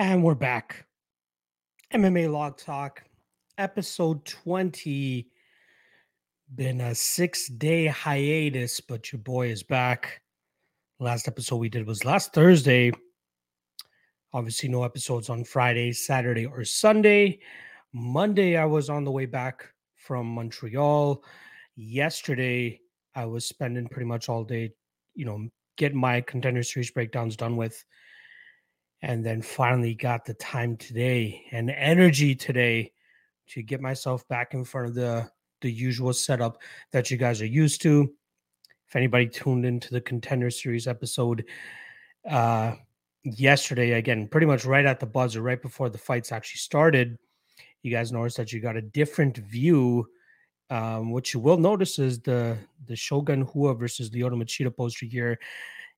And we're back. MMA Lock Talk, episode 20. Been a six day hiatus, but your boy is back. Last episode we did was last Thursday. Obviously, no episodes on Friday, Saturday, or Sunday. Monday, I was on the way back from Montreal. Yesterday, I was spending pretty much all day, you know, getting my contender series breakdowns done with and then finally got the time today and energy today to get myself back in front of the the usual setup that you guys are used to. If anybody tuned into the contender series episode uh yesterday, again, pretty much right at the buzzer, right before the fights actually started, you guys noticed that you got a different view. Um, what you will notice is the the Shogun Rua versus Lyoto Machida poster here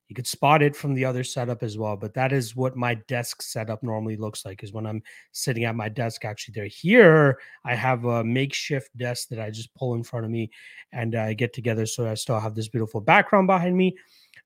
you could spot it from the other setup as well, but that is what my desk setup normally looks like. Is when I'm sitting at my desk. Actually, there here I have a makeshift desk that I just pull in front of me, and I get together so I still have this beautiful background behind me.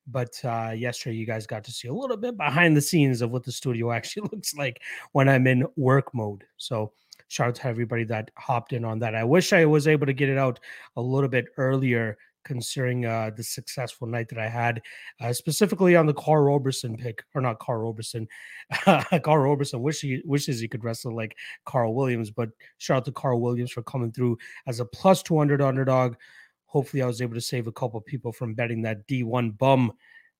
But uh, yesterday, you guys got to see a little bit behind the scenes of what the studio actually looks like when I'm in work mode. So shout out to everybody that hopped in on that. I wish I was able to get it out a little bit earlier considering uh, the successful night that I had, uh, specifically on the Karl Roberson pick, or not Karl Roberson. Karl Roberson wish he, wishes he could wrestle like Carl Williams, but shout out to Carl Williams for coming through as a plus 200 underdog. Hopefully, I was able to save a couple people from betting that D1 bum,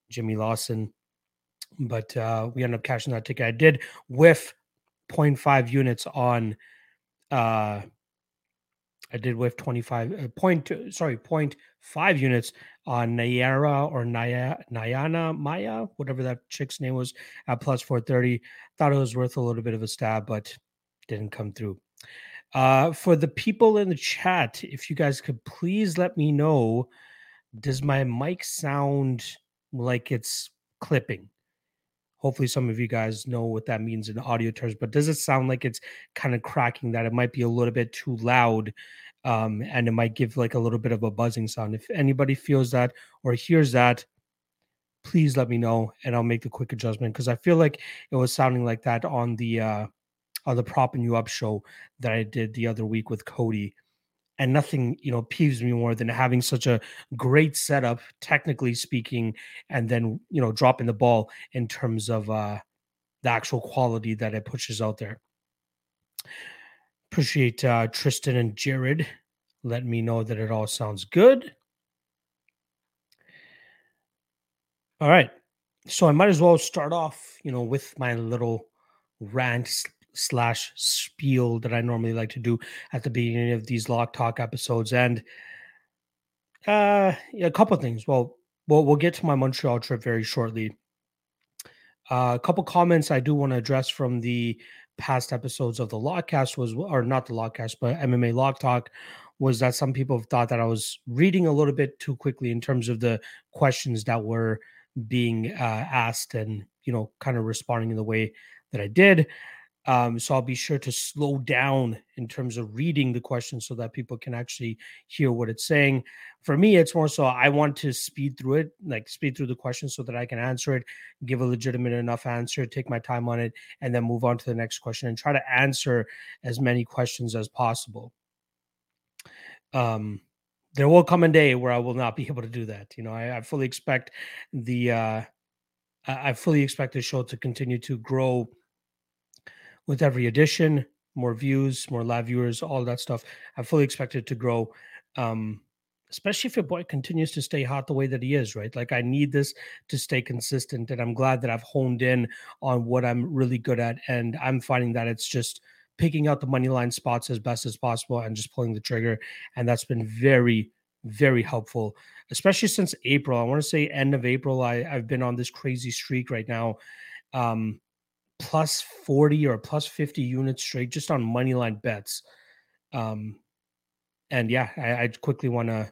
Jimmy Lawson. But uh, we ended up cashing that ticket. I did with 0.5 units on uh I did with 25 uh, point sorry point five units on Nayara or Naya Nayana Maya whatever that chick's name was at plus 430 thought it was worth a little bit of a stab but didn't come through. Uh for the people in the chat if you guys could please let me know does my mic sound like it's clipping? Hopefully some of you guys know what that means in audio terms but does it sound like it's kind of cracking that it might be a little bit too loud um, and it might give like a little bit of a buzzing sound. If anybody feels that or hears that please let me know and i'll make the quick adjustment because i feel like it was sounding like that on the uh on the propping you up show that i did the other week with cody. And nothing you know peeves me more than having such a great setup technically speaking and then you know dropping the ball in terms of uh the actual quality that it pushes out there appreciate uh tristan and jared let me know that it all sounds good all right so i might as well start off you know with my little rant slash spiel that I normally like to do at the beginning of these Lock Talk episodes. And uh, yeah, a couple things. Well, well, we'll get to my Montreal trip very shortly. Uh, a couple comments I do want to address from the past episodes of the Lockcast was, or not the Lockcast, but MMA Lock Talk, was that some people have thought that I was reading a little bit too quickly in terms of the questions that were being uh, asked and you know kind of responding in the way that I did. Um, so I'll be sure to slow down in terms of reading the question so that people can actually hear what it's saying. For me, it's more so I want to speed through it, like speed through the question so that I can answer it, give a legitimate enough answer, take my time on it, and then move on to the next question and try to answer as many questions as possible. Um, there will come a day where I will not be able to do that. You know, I, I fully expect the uh, I fully expect the show to continue to grow with every edition, more views, more live viewers, all that stuff. I fully expect it to grow. Um, especially if your boy continues to stay hot the way that he is, right? Like I need this to stay consistent. And I'm glad that I've honed in on what I'm really good at. And I'm finding that it's just picking out the money line spots as best as possible and just pulling the trigger. And that's been very, very helpful, especially since April. I want to say end of April. I, I've been on this crazy streak right now. Um, plus 40 or plus 50 units straight just on money line bets. Um, and yeah, I, I quickly want to.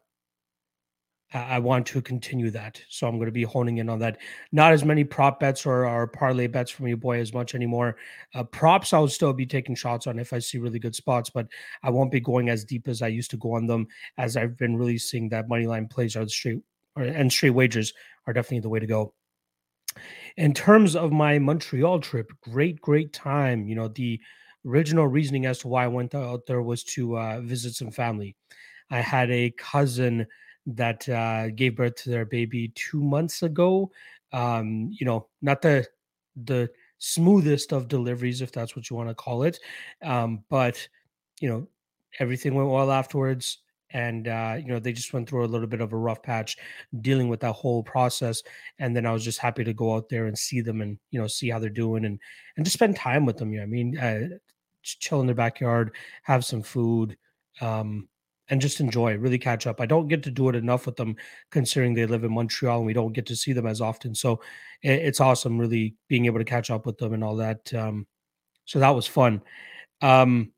I want to continue that, so I'm going to be honing in on that. Not as many prop bets or, or parlay bets from your boy as much anymore. Uh, props, I'll still be taking shots on if I see really good spots, but I won't be going as deep as I used to go on them. As I've been really seeing that money line plays are the straight or, and straight wagers are definitely the way to go. In terms of my Montreal trip, great, great time. You know, the original reasoning as to why I went out there was to uh, visit some family. I had a cousin that uh, gave birth to their baby two months ago. Um, you know, not the the smoothest of deliveries, if that's what you want to call it, um, but you know, everything went well afterwards and uh, you know they just went through a little bit of a rough patch dealing with that whole process and then i was just happy to go out there and see them and you know see how they're doing and and just spend time with them you know i mean? Uh, chill in their backyard have some food um, and just enjoy really catch up. I don't get to do it enough with them considering they live in montreal and we don't get to see them as often so it, it's awesome really being able to catch up with them and all that um, so that was fun. Um,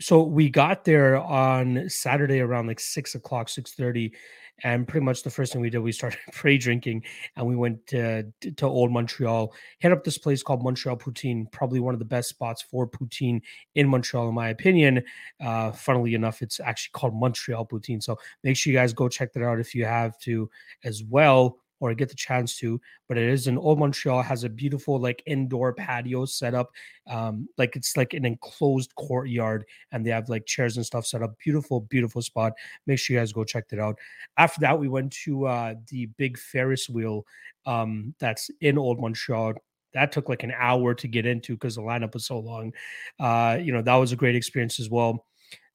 so we got there on Saturday around like six o'clock, six thirty, and pretty much the first thing we did, we started pre drinking, and we went to, to Old Montreal. Hit up this place called Montreal Poutine, probably one of the best spots for poutine in Montreal, in my opinion. Uh, funnily enough, it's actually called Montreal Poutine, so make sure you guys go check that out if you have to as well or get the chance to. But it is in Old Montreal, has a beautiful like indoor patio set up. Um, like it's like an enclosed courtyard, and they have like chairs and stuff set up. Beautiful, beautiful spot. Make sure you guys go check that out. After that, we went to uh, the big Ferris wheel um, that's in Old Montreal that took like an hour to get into because the lineup was so long. Uh, you know, that was a great experience as well.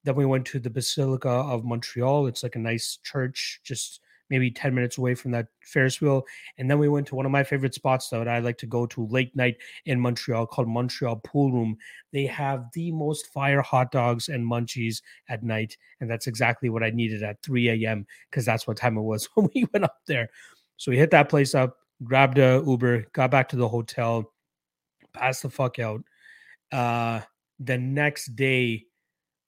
Then we went to the Basilica of Montreal. It's like a nice church, just maybe 10 minutes away from that Ferris wheel. And then we went to one of my favorite spots that I like to go to late night in Montreal called Montreal Pool Room. They have the most fire hot dogs and munchies at night. And that's exactly what I needed at 3 a.m. because that's what time it was when we went up there. So we hit that place up, grabbed a Uber, got back to the hotel, passed the fuck out. Uh, the next day,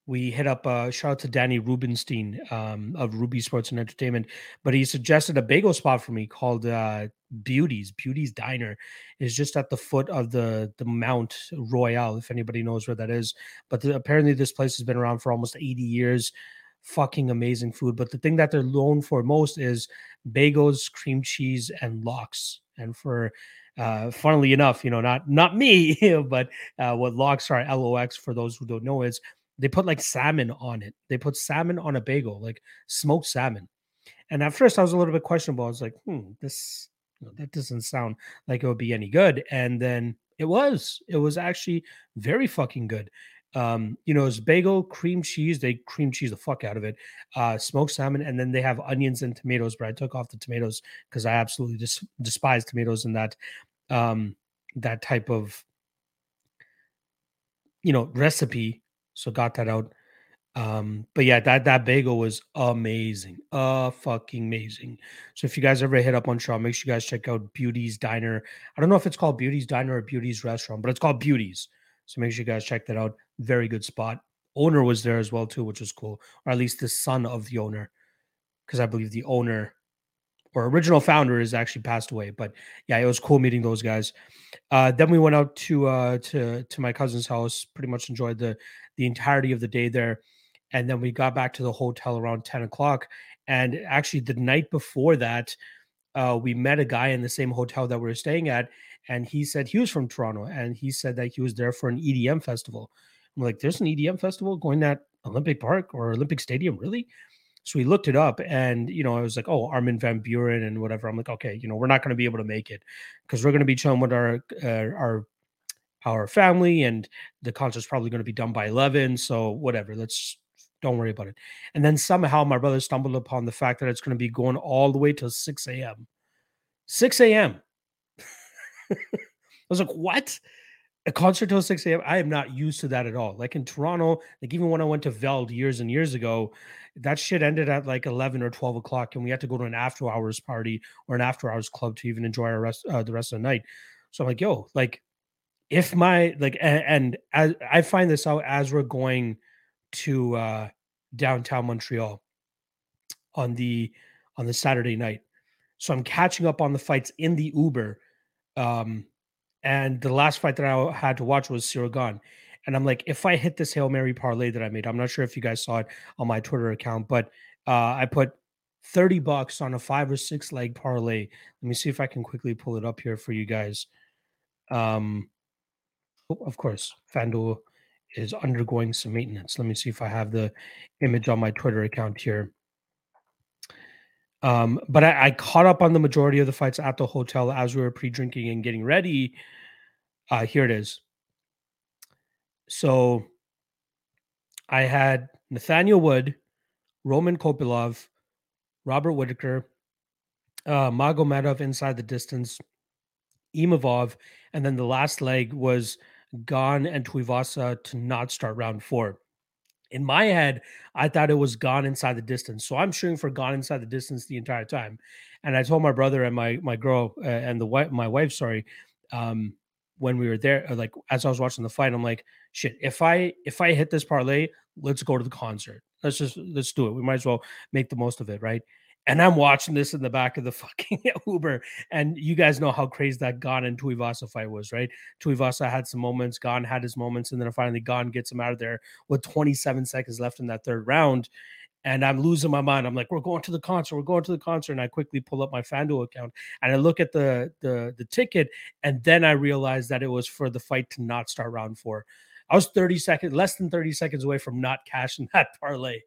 we hit up uh shout out to Danny Rubenstein um, of Ruby Sports and Entertainment, but he suggested a bagel spot for me called uh Beauties. Beauties Diner is just at the foot of the the Mount Royal, if anybody knows where that is. But the, apparently this place has been around for almost 80 years. Fucking amazing food. But the thing that they're known for most is bagels, cream cheese, and lox. And for uh, funnily enough, you know, not not me, but uh, what lox are, L-O-X, for those who don't know, is they put like salmon on it. They put salmon on a bagel, like smoked salmon. And at first, I was a little bit questionable. I was like, "Hmm, this that doesn't sound like it would be any good." And then it was. It was actually very fucking good. Um, you know, it's bagel, cream cheese. They cream cheese the fuck out of it. Uh, smoked salmon, and then they have onions and tomatoes. But I took off the tomatoes because I absolutely dis- despise tomatoes in that um, that type of you know recipe so got that out. Um, but yeah, that that bagel was amazing, uh, fucking amazing. So if you guys ever hit up on Montreal, make sure you guys check out Beauty's Diner. I don't know if it's called Beauty's Diner or Beauty's Restaurant, but it's called Beauty's. So make sure you guys check that out. Very good spot. Owner was there as well too, which was cool, or at least the son of the owner, because I believe the owner or original founder is actually passed away. But yeah, it was cool meeting those guys. Uh, then we went out to uh, to to my cousin's house. Pretty much enjoyed the the entirety of the day there, and then we got back to the hotel around ten o'clock. And actually, the night before that, uh, we met a guy in the same hotel that we were staying at, and he said he was from Toronto, and he said that he was there for an EDM festival. I'm like, "There's an EDM festival going at Olympic Park or Olympic Stadium, really?" So we looked it up, and you know, I was like, "Oh, Armin van Buuren and whatever." I'm like, "Okay, you know, we're not going to be able to make it because we're going to be chilling with our uh, our our family, and the concert's probably going to be done by eleven. So whatever, let's don't worry about it." And then somehow my brother stumbled upon the fact that it's going to be going all the way till six a.m. Six a.m. I was like, "What?" a concert till 6 a.m. I am not used to that at all. Like in Toronto, like even when I went to Veld years and years ago, that shit ended at like 11 or 12 o'clock, and we had to go to an after hours party or an after hours club to even enjoy our rest uh, the rest of the night. So I'm like, yo, like if my like and, and as I find this out as we're going to uh downtown Montreal on the on the Saturday night. So I'm catching up on the fights in the Uber. Um and the last fight that I had to watch was Gane. And I'm like, if I hit this Hail Mary parlay that I made, I'm not sure if you guys saw it on my Twitter account, but uh, I put 30 bucks on a five or six leg parlay. Let me see if I can quickly pull it up here for you guys. Um, oh, of course, FanDuel is undergoing some maintenance. Let me see if I have the image on my Twitter account here. Um, but I, I caught up on the majority of the fights at the hotel as we were pre-drinking and getting ready. Uh, here it is. So I had Nathaniel Wood, Roman Kopylov, Robert Whitaker, uh, Magomedov inside the distance, Imavov, and then the last leg was Gane and Tuivasa to not start round four. In my head, I thought it was Gane inside the distance, so I'm shooting for Gane inside the distance the entire time. And I told my brother and my my girl uh, and the wife, my wife, sorry, um, when we were there, like as I was watching the fight, I'm like, shit, if I if I hit this parlay, let's go to the concert. Let's just let's do it. We might as well make the most of it, right? And I'm watching this in the back of the fucking Uber. And you guys know how crazy that Gane and Tuivasa fight was, right? Tuivasa had some moments, Gane had his moments, and then finally Gane gets him out of there with 27 seconds left in that third round. And I'm losing my mind. I'm like, we're going to the concert. We're going to the concert. And I quickly pull up my FanDuel account and I look at the the the ticket. And then I realized that it was for the fight to not start round four. I was 30 seconds, less than 30 seconds away from not cashing that parlay.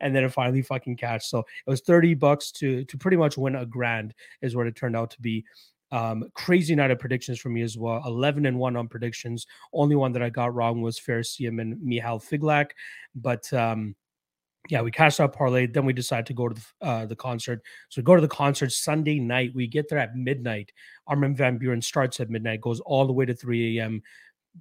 And then it finally fucking cashed. So it was 30 bucks to to pretty much win a grand is what it turned out to be. Um, crazy night of predictions for me as well. 11 and 1 on predictions. Only one that I got wrong was Fares Ziam and Michal Figlak. But um, yeah, we cashed out parlay. Then we decided to go to the, uh, the concert. So we go to the concert Sunday night. We get there at midnight. Armin Van Buuren starts at midnight, goes all the way to 3 a.m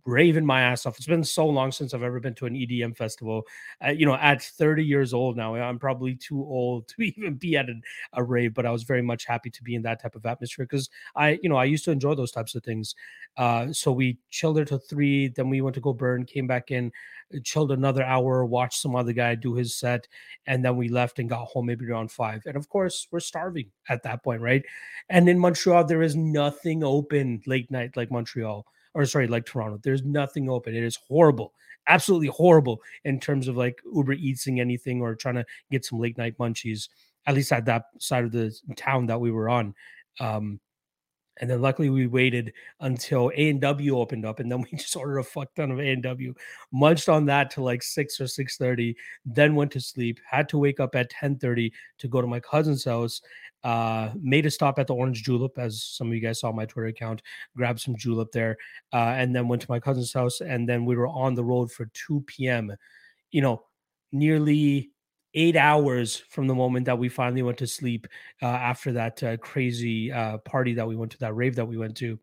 raving my ass off. It's been so long since I've ever been to an EDM festival. Uh, you know, at 30 years old now, I'm probably too old to even be at a, a rave, but I was very much happy to be in that type of atmosphere because I, you know, I used to enjoy those types of things. Uh, so we chilled there till three, then we went to go burn, came back in, uh, chilled another hour, watched some other guy do his set, and then we left and got home maybe around five. And of course, we're starving at that point, right? And in Montreal, there is nothing open late night like Montreal or sorry, like Toronto. There's nothing open. It is horrible, absolutely horrible in terms of like Uber eating anything or trying to get some late night munchies. At least at that side of the town that we were on. Um, and then luckily we waited until A and W opened up, and then we just ordered a fuck ton of A and W, munched on that to like six or six thirty, then went to sleep. Had to wake up at ten thirty to go to my cousin's house. Uh, made a stop at the Orange Julep, as some of you guys saw my Twitter account. Grabbed some julep there, uh, and then went to my cousin's house, and then we were on the road for two p.m. You know, nearly eight hours from the moment that we finally went to sleep uh, after that uh, crazy uh, party that we went to, that rave that we went to.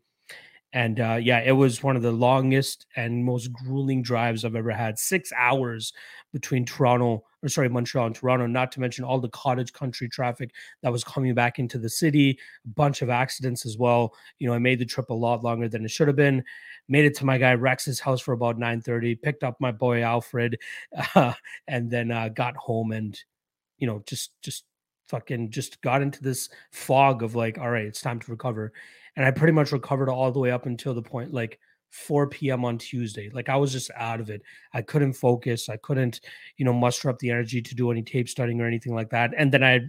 And uh, yeah, it was one of the longest and most grueling drives I've ever had. Six hours between Toronto, or sorry, Montreal and Toronto, not to mention all the cottage country traffic that was coming back into the city, a bunch of accidents as well. You know, I made the trip a lot longer than it should have been. Made it to my guy Rex's house for about 9:30, picked up my boy Alfred, uh, and then uh, got home and, you know, just just fucking just got into this fog of like, all right, it's time to recover and I pretty much recovered all the way up until the point like 4 p.m. on Tuesday. Like I was just out of it. I couldn't focus. I couldn't, you know, muster up the energy to do any tape studying or anything like that. And then I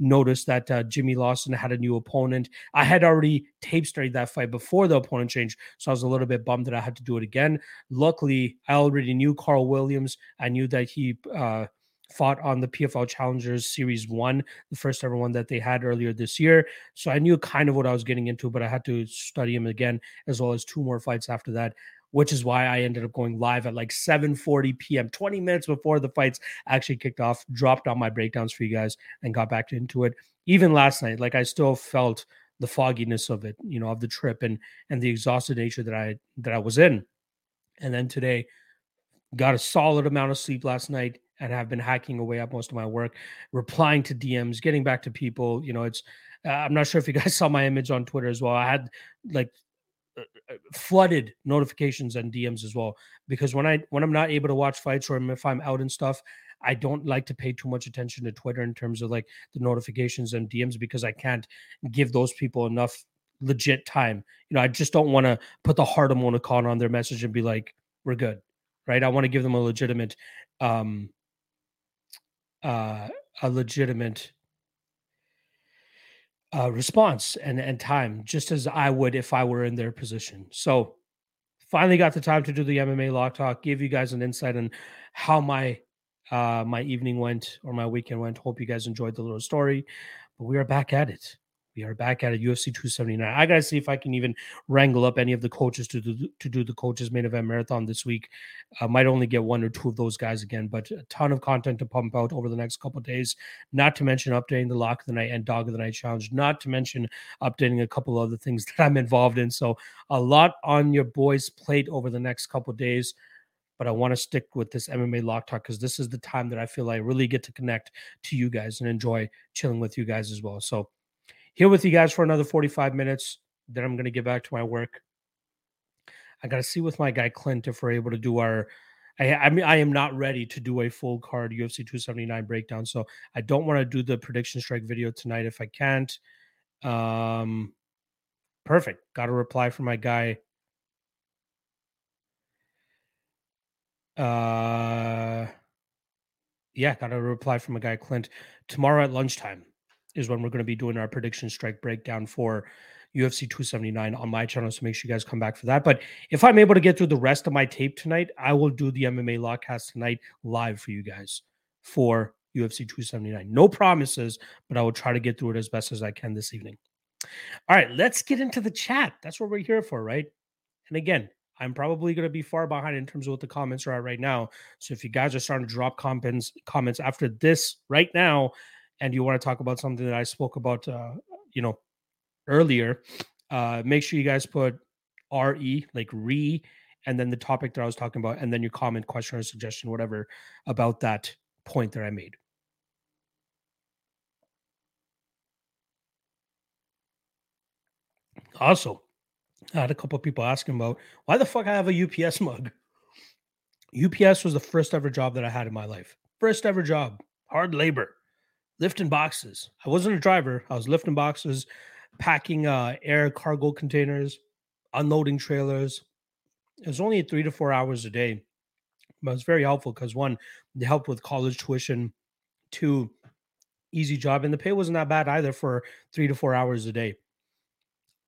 noticed that uh, Jimmy Lawson had a new opponent. I had already tape studied that fight before the opponent changed, so I was a little bit bummed that I had to do it again. Luckily, I already knew Carl Williams. I knew that he. Uh, fought on the PFL Challengers Series 1, the first ever one that they had earlier this year. So I knew kind of what I was getting into, but I had to study him again, as well as two more fights after that which is why I ended up going live at like 7:40 p.m. 20 minutes before the fights actually kicked off dropped on my breakdowns for you guys and got back into it even last night like I still felt the fogginess of it you know of the trip and and the exhausted nature that I that I was in and then today got a solid amount of sleep last night and have been hacking away at most of my work, replying to DMs, getting back to people. You know, it's uh, I'm not sure if you guys saw my image on Twitter as well. I had like uh, uh, flooded notifications and DMs as well because when I when I'm not able to watch fights or if I'm out and stuff, I don't like to pay too much attention to Twitter in terms of like the notifications and DMs because I can't give those people enough legit time. You know, I just don't want to put the heart emoticon on their message and be like, "We're good," right? I want to give them a legitimate um uh, a legitimate uh, response and and time, just as I would if I were in their position. So finally got the time to do the MMA lock talk, give you guys an insight on how my uh my evening went or my weekend went. Hope you guys enjoyed the little story. But we are back at it. We are back at a UFC 279. I gotta see if I can even wrangle up any of the coaches to do to do the coaches main event marathon this week. I might only get one or two of those guys again, but a ton of content to pump out over the next couple days. Not to mention updating the lock of the night and dog of the night challenge. Not to mention updating a couple other things that I'm involved in. So a lot on your boys' plate over the next couple days but I want to stick with this MMA Lock Talk because this is the time that I feel I really get to connect to you guys and enjoy chilling with you guys as well. So here with you guys for another 45 minutes. Then I'm going to get back to my work. I got to see with my guy Clint if we're able to do our. I, I mean, I am not ready to do a full card UFC 279 breakdown, so I don't want to do the prediction strike video tonight if I can't. Um, perfect. Got a reply from my guy. Uh, yeah, got a reply from a guy Clint tomorrow at lunchtime is when we're going to be doing our prediction strike breakdown for UFC 279 on my channel. So make sure you guys come back for that. But if I'm able to get through the rest of my tape tonight, I will do the MMA Lockcast tonight live for you guys for UFC 279. No promises, but I will try to get through it as best as I can this evening. All right, let's get into the chat. That's what we're here for, right? And again, I'm probably going to be far behind in terms of what the comments are at right now. So if you guys are starting to drop comments comments after this right now, and you want to talk about something that I spoke about, uh, you know, earlier, uh, make sure you guys put re like re, and then the topic that I was talking about, and then your comment, question, or suggestion, whatever about that point that I made. Also, I had a couple of people asking about why the fuck I have a UPS mug. UPS was the first ever job that I had in my life. First ever job, hard labor lifting boxes. I wasn't a driver. I was lifting boxes, packing uh, air cargo containers, unloading trailers. It was only three to four hours a day, but it was very helpful because one, they helped with college tuition. Two, easy job, and the pay wasn't that bad either for three to four hours a day.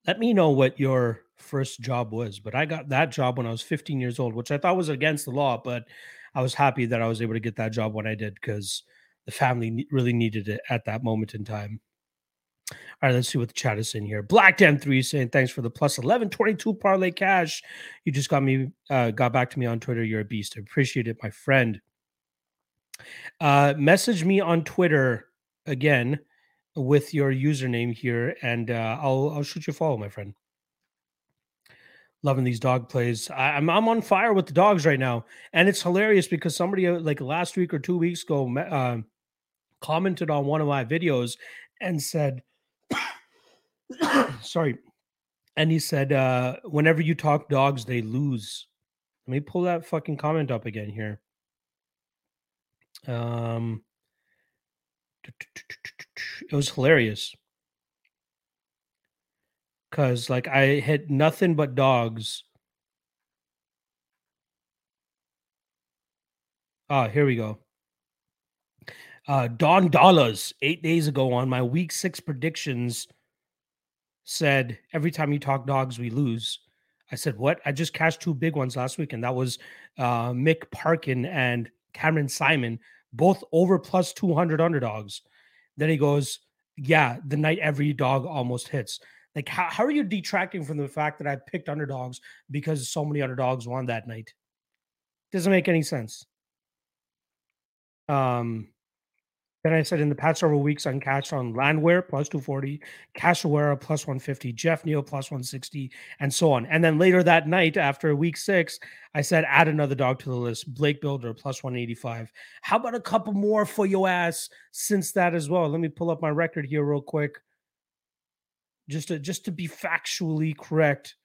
Let me know what your first job was, but I got that job when I was 15 years old, which I thought was against the law, but I was happy that I was able to get that job when I did because the family really needed it at that moment in time. All right, let's see what the chat is saying here. Black Dan 3 saying thanks for the plus 1122 parlay cash. You just got me uh got back to me on Twitter. You're a beast. I appreciate it, my friend. Uh message me on Twitter again with your username here and uh I'll I'll shoot you a follow, my friend. Loving these dog plays. I, I'm, I'm on fire with the dogs right now, and it's hilarious because somebody uh, like last week or two weeks ago uh, commented on one of my videos and said, sorry, and he said, uh, whenever you talk dogs, they lose. Let me pull that fucking comment up again here. Um, it was hilarious because like I hit nothing but dogs. Ah, here we go. Uh, Don Dollars eight days ago on my week six predictions said every time you talk dogs, we lose. I said, What? I just cashed two big ones last week, and that was uh, Mick Parkin and Cameron Saaiman, both over plus 200 underdogs. Then he goes, Yeah, the night every dog almost hits. Like, how, how are you detracting from the fact that I picked underdogs because so many underdogs won that night? Doesn't make any sense. Um, then I said in the past several weeks, on cash on Landwehr plus 240, Cachoeira plus 150, Jeff Neal plus 160, and so on. And then later that night, after week six, I said add another dog to the list, Blake Bilder plus 185. How about a couple more for your ass since that as well? Let me pull up my record here real quick. Just to just to be factually correct.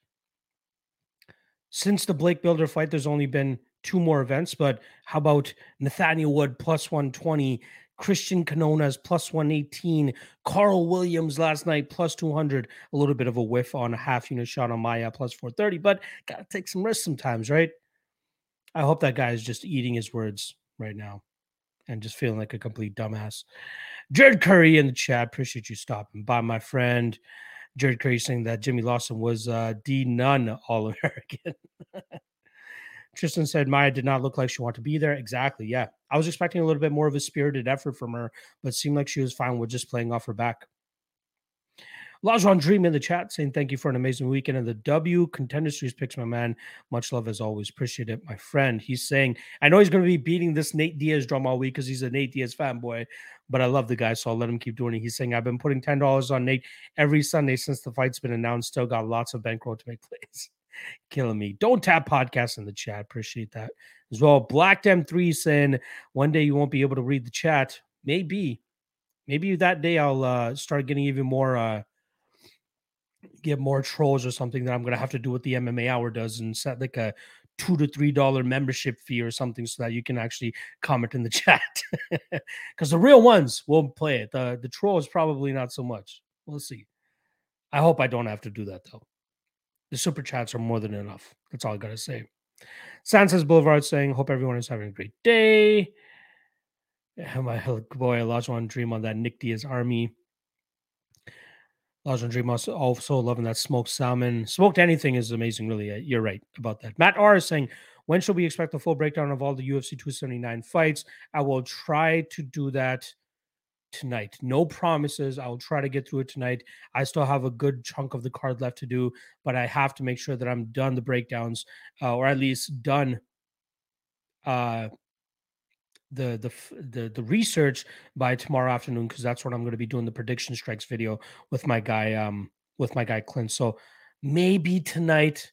Since the Blake Bilder fight, there's only been two more events, but how about Nathaniel Wood plus 120, Christian Quiñonez plus 118. Carl Williams last night plus 200. A little bit of a whiff on a half unit shot on Maya plus 430, but got to take some risks sometimes, right? I hope that guy is just eating his words right now and just feeling like a complete dumbass. Jared Curry in the chat. Appreciate you stopping by, my friend. Jared Curry saying that Jimmy Lawson was uh, D none All American. Tristan said Maya did not look like she wanted to be there. Exactly. Yeah. I was expecting a little bit more of a spirited effort from her, but seemed like she was fine with just playing off her back. Lajon Dream in the chat saying thank you for an amazing weekend and the W. Contender Series picks, my man. Much love as always. Appreciate it, my friend. He's saying, I know he's going to be beating this Nate Diaz drum all week because he's a Nate Diaz fanboy, but I love the guy, so I'll let him keep doing it. He's saying, I've been putting $10 on Nate every Sunday since the fight's been announced. Still got lots of bankroll to make plays. Killing me. Don't tap podcast in the chat. Appreciate that as well. Black Dem 3 saying, one day you won't be able to read the chat. Maybe. Maybe that day I'll uh, start getting even more. Uh, get more trolls or something that I'm gonna have to do what the MMA hour does and set like a two to three dollar membership fee or something so that you can actually comment in the chat. Because the real ones won't play it. The the trolls probably not so much. We'll see. I hope I don't have to do that though. The super chats are more than enough. That's all I gotta say. Sanchez Boulevard saying, Hope everyone is having a great day. My boy, I lost one dream on that Nick Diaz army. Lajan Dream also loving that smoked salmon. Smoked anything is amazing, really. Uh, you're right about that. Matt R is saying, when should we expect the full breakdown of all the UFC 279 fights? I will try to do that tonight. No promises. I'll try to get through it tonight. I still have a good chunk of the card left to do, but I have to make sure that I'm done the breakdowns, uh, or at least done uh the the the the research by tomorrow afternoon because that's when I'm going to be doing the prediction strikes video with my guy um with my guy Clint. So maybe tonight,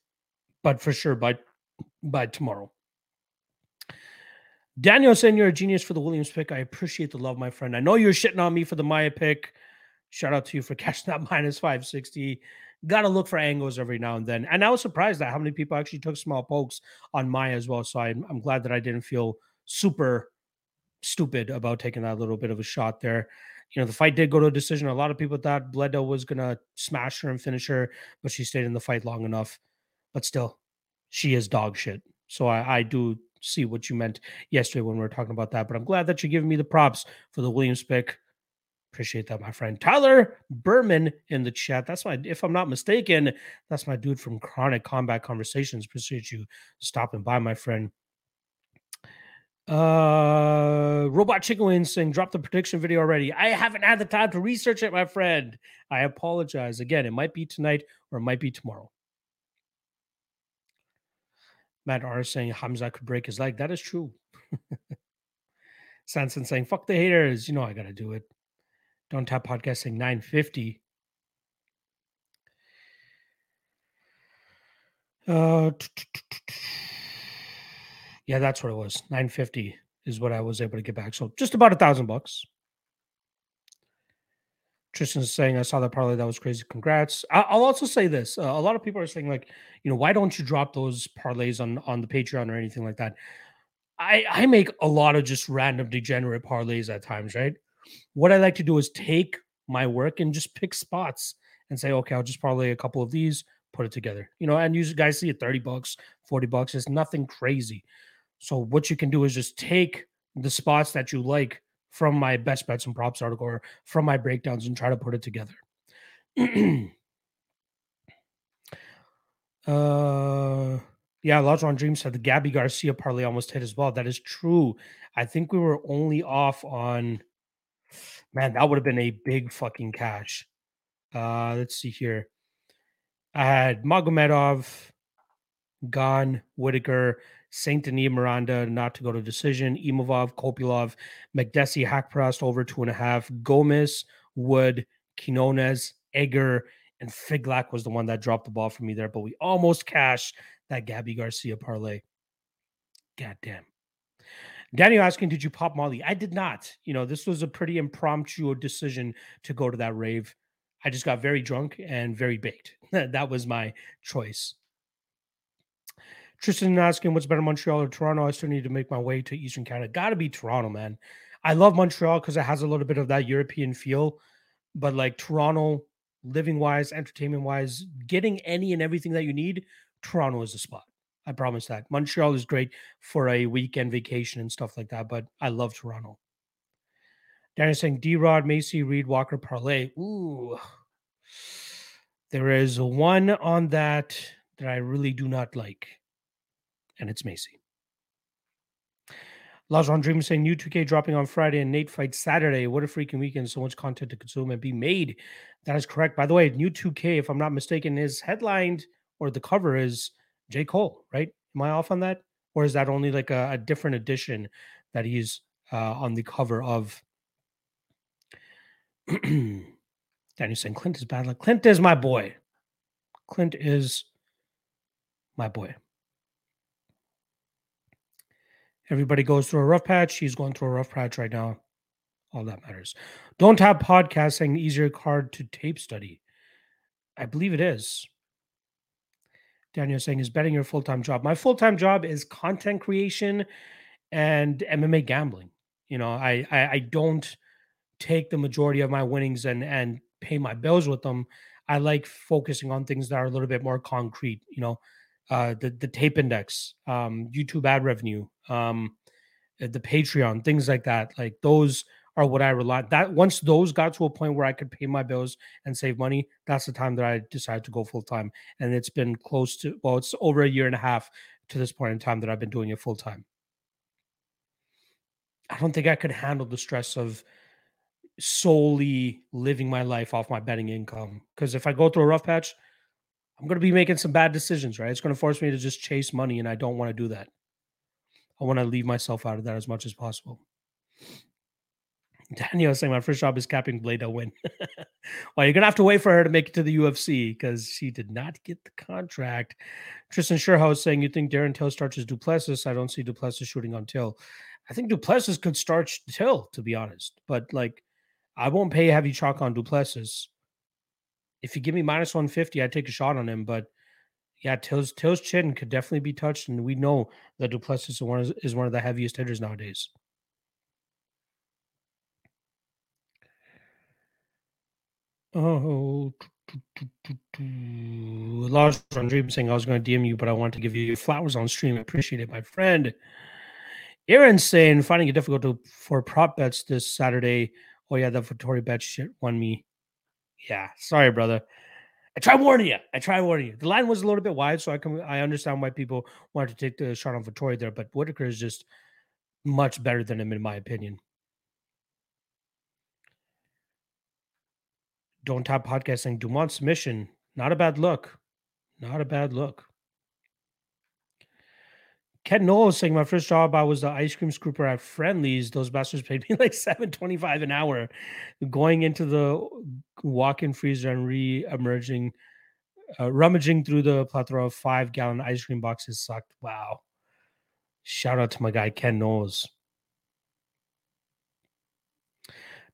but for sure by by tomorrow. Daniel saying you're a genius for the Williams pick. I appreciate the love, my friend. I know you're shitting on me for the Maya pick. Shout out to you for catching that minus 560. Got to look for angles every now and then. And I was surprised at how many people actually took small pokes on Maya as well. So I'm, I'm glad that I didn't feel super stupid about taking that little bit of a shot there. You know, the fight did go to a decision. A lot of people thought Bledo was going to smash her and finish her, but she stayed in the fight long enough. But still, she is dog shit. So I, I do see what you meant yesterday when we were talking about that. But I'm glad that you're giving me the props for the Williams pick. Appreciate that, my friend. Tyler Berman in the chat. That's my, if I'm not mistaken, that's my dude from Chronic Combat Conversations. Appreciate you stopping by, my friend. Uh, Robot Chicken Wings saying, drop the prediction video already. I haven't had the time to research it, my friend. I apologize. Again, it might be tonight or it might be tomorrow. Matt R saying Hamza could break his leg. That is true. Sanson saying, fuck the haters. You know I gotta do it. Don't tap podcast saying 950. Uh yeah, that's what it was. 950 is what I was able to get back. So just about a thousand bucks. Tristan's saying, I saw that parlay. That was crazy. Congrats. I'll also say this. Uh, a lot of people are saying, like, you know, why don't you drop those parlays on on the Patreon or anything like that? I I make a lot of just random degenerate parlays at times, right? What I like to do is take my work and just pick spots and say, okay, I'll just parlay a couple of these, put it together. You know, and you guys see it 30 bucks, 40 bucks. It's nothing crazy. So what you can do is just take the spots that you like from my best bets and props article or from my breakdowns and try to put it together. uh yeah, Lajon Dream said the Gabby Garcia parlay almost hit as well. That is true. I think we were only off on man, that would have been a big fucking cash. Uh let's see here. I had Magomedov, Gane, Whitaker, Saint Denis Miranda not to go to decision. Imavov, Kopylov, Makdessi, Haqparast over two and a half. Gomez, Wood, Quiñonez, Egger, and Figlak was the one that dropped the ball for me there, but we almost cashed that Gabby Garcia parlay. God damn. Daniel asking, did you pop Molly? I did not. You know, this was a pretty impromptu decision to go to that rave. I just got very drunk and very baked. that was my choice. Tristan asking what's better, Montreal or Toronto? I still need to make my way to Eastern Canada. Got to be Toronto, man. I love Montreal because it has a little bit of that European feel, but like Toronto, living wise, entertainment wise, getting any and everything that you need, Toronto is the spot. I promise that. Montreal is great for a weekend vacation and stuff like that, but I love Toronto. Danny's saying D Rod, Macy, Reed, Walker, Parlay. Ooh. There is one on that that I really do not like, and it's Macy. Lajon Dream saying new 2K dropping on Friday and Nate fights Saturday. What a freaking weekend. So much content to consume and be made. That is correct. By the way, new 2K, if I'm not mistaken, is headlined or the cover is J. Cole, right? Am I off on that? Or is that only like a, a different edition that he's uh, on the cover of? Danny saying Clint is bad. Like Clint is my boy. Clint is my boy. Everybody goes through a rough patch. He's going through a rough patch right now. All that matters. Don't have podcasting easier card to tape study. I believe it is. Daniel saying, is betting your full time job? My full time job is content creation and MMA gambling. You know, I, I I don't take the majority of my winnings and and pay my bills with them. I like focusing on things that are a little bit more concrete. You know, uh, the the tape index, um, YouTube ad revenue, um, the Patreon, things like that. Like those are what I rely. That once those got to a point where I could pay my bills and save money, that's the time that I decided to go full time. And it's been close to well, it's over a year and a half to this point in time that I've been doing it full time. I don't think I could handle the stress of solely living my life off my betting income. Because if I go through a rough patch, I'm going to be making some bad decisions, right? It's going to force me to just chase money, and I don't want to do that. I want to leave myself out of that as much as possible. Daniel is saying my first job is capping Blade a win. well, you're gonna have to wait for her to make it to the UFC because she did not get the contract. Tristan Sherhouse saying you think Darren Till starts as Du Plessis. I don't see Du Plessis shooting on Till. I think Du Plessis could start Till, to be honest. But like, I won't pay heavy chalk on Du Plessis. If you give me minus 150, I'd take a shot on him. But yeah, Till's Till's chin could definitely be touched, and we know that Du Plessis is one is one of the heaviest hitters nowadays. Oh, Lars on Dream saying I was going to DM you, but I want to give you flowers on stream. Appreciate it, my friend. Aaron saying finding it difficult to, for prop bets this Saturday. Oh yeah, the Vettori bet shit won me. Yeah, sorry, brother. I try warning you. I try warning you. The line was a little bit wide, so I can I understand why people wanted to take the shot on Vettori there, but Whitaker is just much better than him in my opinion. Don't Top Podcasting Dumont's mission, not a bad look. Not a bad look. Ken Knowles saying my first job, I was the ice cream scooper at Friendly's. Those bastards paid me like seven twenty five an hour. Going into the walk-in freezer and re-emerging, uh, rummaging through the plethora of five gallon ice cream boxes sucked. Wow. Shout out to my guy Ken Knowles.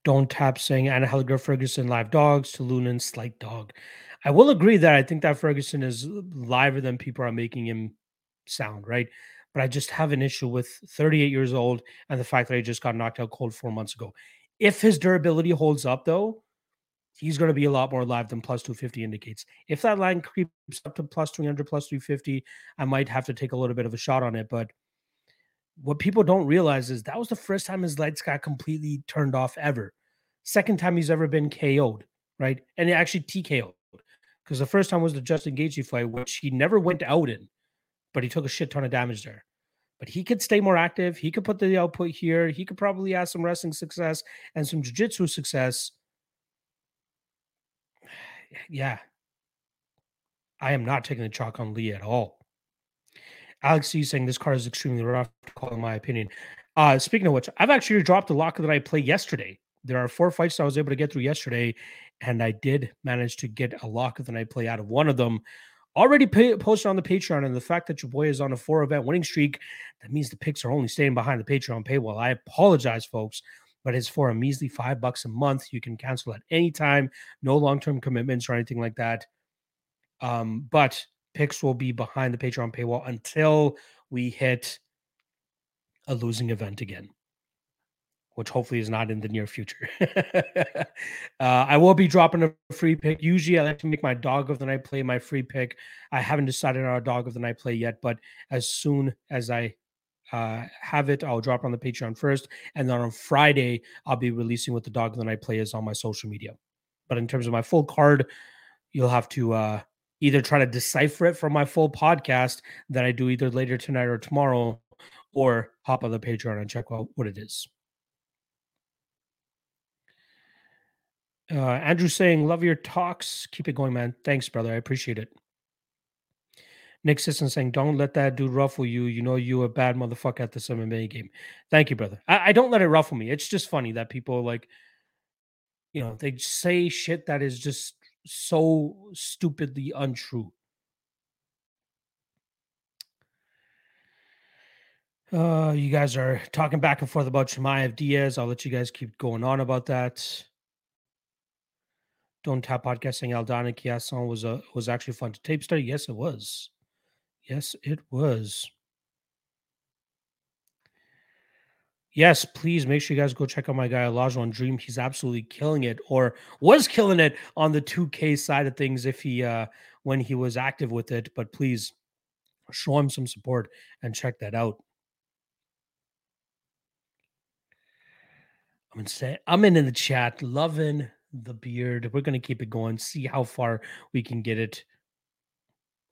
Don't Tap saying Anna Helliger Ferguson live dogs to Lunan slight dog. I will agree that I think that Ferguson is liver than people are making him sound, right? But I just have an issue with 38 years old and the fact that he just got knocked out cold four months ago. If his durability holds up, though, he's going to be a lot more live than plus 250 indicates. If that line creeps up to plus 300, plus 350, I might have to take a little bit of a shot on it. But what people don't realize is that was the first time his lights got completely turned off ever. Second time he's ever been KO'd, right? And he actually TKO'd because the first time was the Justin Gaethje fight, which he never went out in, but he took a shit ton of damage there. But he could stay more active. He could put the output here. He could probably have some wrestling success and some jiu-jitsu success. Yeah. I am not taking the chalk on Lee at all. Alex C saying this card is extremely rough, call, in my opinion. Uh, speaking of which, I've actually dropped the locker that I played yesterday. There are four fights I was able to get through yesterday, and I did manage to get a locker that I play out of one of them. Already pay, posted on the Patreon, and the fact that your boy is on a four event winning streak, that means the picks are only staying behind the Patreon paywall. I apologize, folks, but it's for a measly five bucks a month. You can cancel at any time, no long term commitments or anything like that. Um, but picks will be behind the Patreon paywall until we hit a losing event again, which hopefully is not in the near future. uh, I will be dropping a free pick. Usually, I like to make my dog of the night play my free pick. I haven't decided on our dog of the night play yet, but as soon as I uh, have it. I'll drop it on the Patreon first, and then on Friday I'll be releasing what the dog of the night play is on my social media. But in terms of my full card, you'll have to uh, either try to decipher it from my full podcast that I do either later tonight or tomorrow, or hop on the Patreon and check out what it is. Uh, Andrew saying, "Love your talks. Keep it going, man. Thanks, brother. I appreciate it." Nick Sisson saying, "Don't let that dude ruffle you. You know you a bad motherfucker at the MMA game." Thank you, brother. I, I don't let it ruffle me. It's just funny that people like, you know, they say shit that is just so stupidly untrue. Uh, you guys are talking back and forth about Chimaev Diaz. I'll let you guys keep going on about that. Don't tap podcasting Aldana Chiasson was a was actually fun to tape study. Yes, it was. Yes, it was. Yes, please make sure you guys go check out my guy Elijah Dream. He's absolutely killing it, or was killing it on the 2K side of things if he uh when he was active with it. But please show him some support and check that out. I'm in say I'm in, in the chat, loving the beard. We're gonna keep it going, see how far we can get it.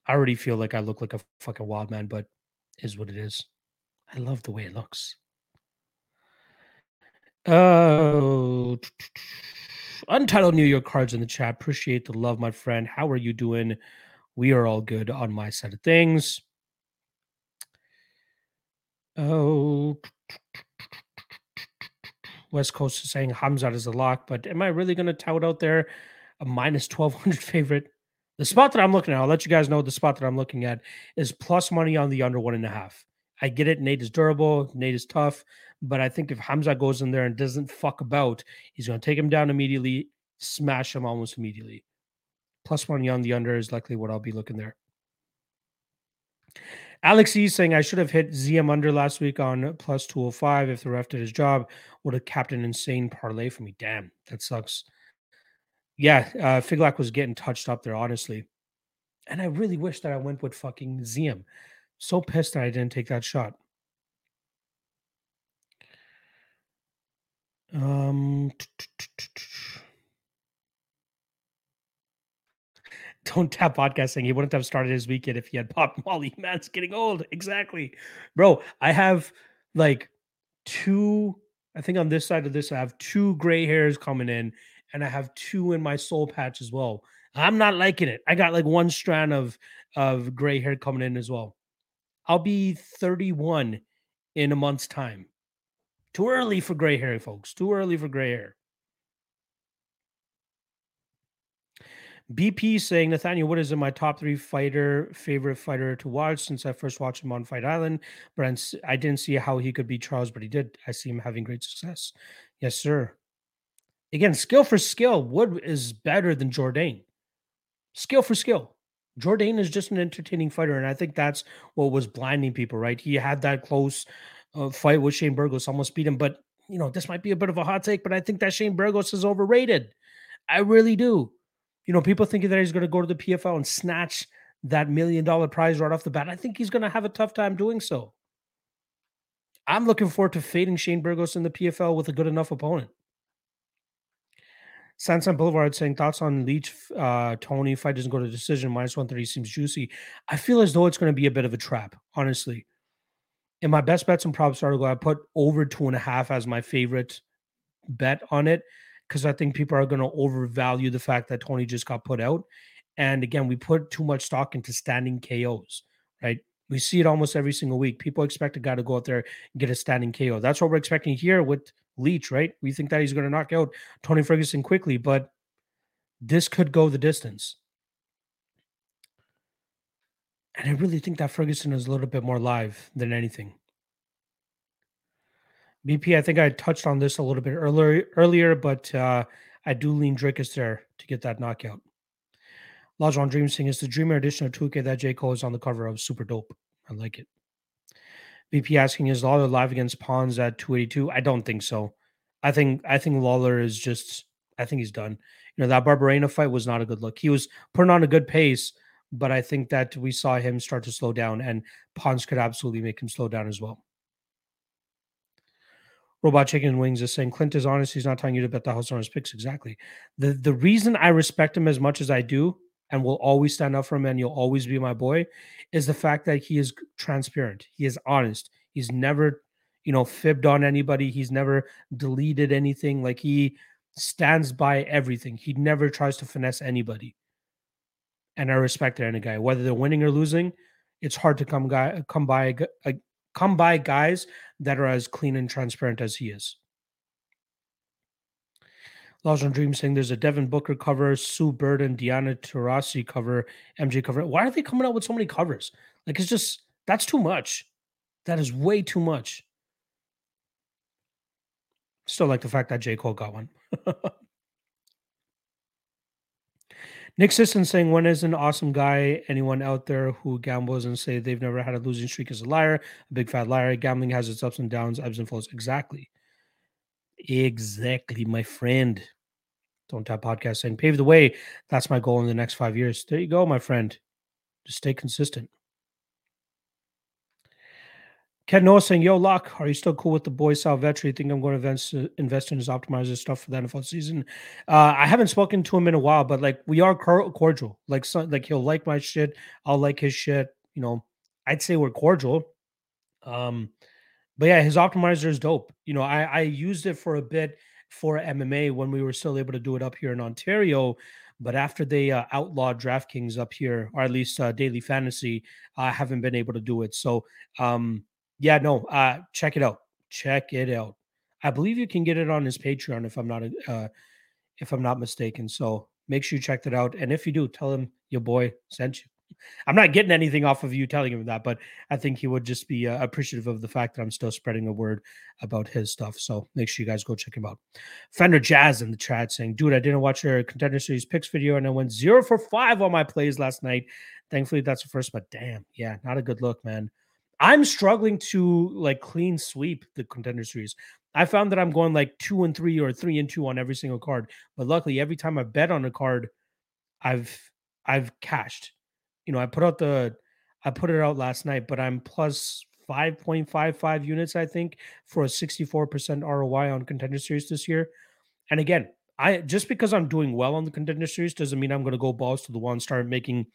I already feel like I look like a fucking wild man, but is what it is. I love the way it looks. Oh, untitled New York cards in the chat. Appreciate the love, my friend. How are you doing? We are all good on my side of things. Oh, West Coast is saying Hamzat is a lock, but am I really going to tout out there a minus 1200 favorite? The spot that I'm looking at, I'll let you guys know the spot that I'm looking at is plus money on the under one and a half. I get it. Nate is durable. Nate is tough. But I think if Hamza goes in there and doesn't fuck about, he's going to take him down immediately, smash him almost immediately. Plus money on the under is likely what I'll be looking there. Alex E saying I should have hit Ziam under last week on plus 205 if the ref did his job. Would have capped an insane parlay for me. Damn, that sucks. Yeah, uh, Figlak was getting touched up there, honestly. And I really wish that I went with fucking Ziam. So pissed that I didn't take that shot. Um, don't tap podcasting. He wouldn't have started his weekend if he had popped Molly. Man's getting old. Exactly, bro. I have like two. I think on this side of this, I have two gray hairs coming in, and I have two in my soul patch as well. I'm not liking it. I got like one strand of of gray hair coming in as well. I'll be 31 in a month's time. Too early for gray hair, folks. Too early for gray hair. BP saying, Nathaniel, what is in my top three fighter favorite fighter to watch since I first watched him on Fight Island? Brent, I didn't see how he could beat Charles, but he did. I see him having great success. Yes, sir. Again, skill for skill, Wood is better than Jourdain. Skill for skill. Jourdain is just an entertaining fighter, and I think that's what was blinding people, right? He had that close uh, fight with Shane Burgos, almost beat him, but you know, this might be a bit of a hot take, but I think that Shane Burgos is overrated. I really do. You know, people thinking that he's going to go to the PFL and snatch that million dollar prize right off the bat. I think he's going to have a tough time doing so. I'm looking forward to fading Shane Burgos in the PFL with a good enough opponent. Sansan Boulevard saying thoughts on Leach uh, Tony fight doesn't go to decision minus 130 seems juicy. I feel as though it's going to be a bit of a trap, honestly. In my best bets and props article, I put over two and a half as my favorite bet on it because I think people are going to overvalue the fact that Tony just got put out. And again, we put too much stock into standing KOs, right? We see it almost every single week. People expect a guy to go out there and get a standing KO. That's what we're expecting here with Leach, right? We think that he's going to knock out Tony Ferguson quickly, but this could go the distance. And I really think that Ferguson is a little bit more live than anything. BP, I think I touched on this a little bit earlier, earlier, but uh, I do lean Dricus there to get that knockout. Lajon Dream Sing is the Dreamer edition of 2K that J. Cole is on the cover of. Super dope. I like it. BP asking is Lawler live against Pawns at 282? I don't think so. I think I think Lawler is just I think he's done. You know, that Barberena fight was not a good look. He was putting on a good pace, but I think that we saw him start to slow down and Pons could absolutely make him slow down as well. Robot Chicken Wings is saying Clint is honest. He's not telling you to bet the house on his picks. Exactly. The the reason I respect him as much as I do and will always stand up for him and you'll always be my boy is the fact that he is transparent. He is honest. He's never, you know, fibbed on anybody. He's never deleted anything. Like he stands by everything. He never tries to finesse anybody. And I respect that in a guy, whether they're winning or losing. It's hard to come guy come by come by guys that are as clean and transparent as he is. Laws on Dream saying there's a Devin Booker cover, Sue Bird and Diana Taurasi cover, MJ cover. Why are they coming out with so many covers? Like it's just that's too much. That is way too much. Still like the fact that J. Cole got one. Nick Sisson saying, "When is an awesome guy? Anyone out there who gambles and say they've never had a losing streak is a liar, a big fat liar. Gambling has its ups and downs, ebbs and flows. Exactly, exactly, my friend. Don't tap podcast saying pave the way. That's my goal in the next five years. There you go, my friend. Just stay consistent." Ken Noah saying, Yo, Lock, are you still cool with the boy Sal Vetri? Think I'm going to invest, invest in his optimizer stuff for the NFL season? Uh, I haven't spoken to him in a while, but like we are cordial. Like, so, like he'll like my shit. I'll like his shit. You know, I'd say we're cordial. Um, but yeah, his optimizer is dope. You know, I, I used it for a bit for MMA when we were still able to do it up here in Ontario. But after they uh, outlawed DraftKings up here, or at least uh, Daily Fantasy, I haven't been able to do it. So, um, yeah, no, uh, check it out. Check it out. I believe you can get it on his Patreon if I'm not uh, if I'm not mistaken. So make sure you check that out. And if you do, tell him your boy sent you. I'm not getting anything off of you telling him that, but I think he would just be uh, appreciative of the fact that I'm still spreading a word about his stuff. So make sure you guys go check him out. Fender Jazz in the chat saying, "Dude, I didn't watch your contender series picks video, and I went zero for five on my plays last night. Thankfully, that's the first, but damn, yeah, not a good look, man. I'm struggling to like clean sweep the contender series. I found that I'm going like two and three or three and two on every single card. But luckily, every time I bet on a card, I've I've cashed. You know, I put out the I put it out last night, but I'm plus 5.55 units, I think, for a 64% ROI on contender series this year. And again, I just because I'm doing well on the contender series doesn't mean I'm going to go balls to the and start making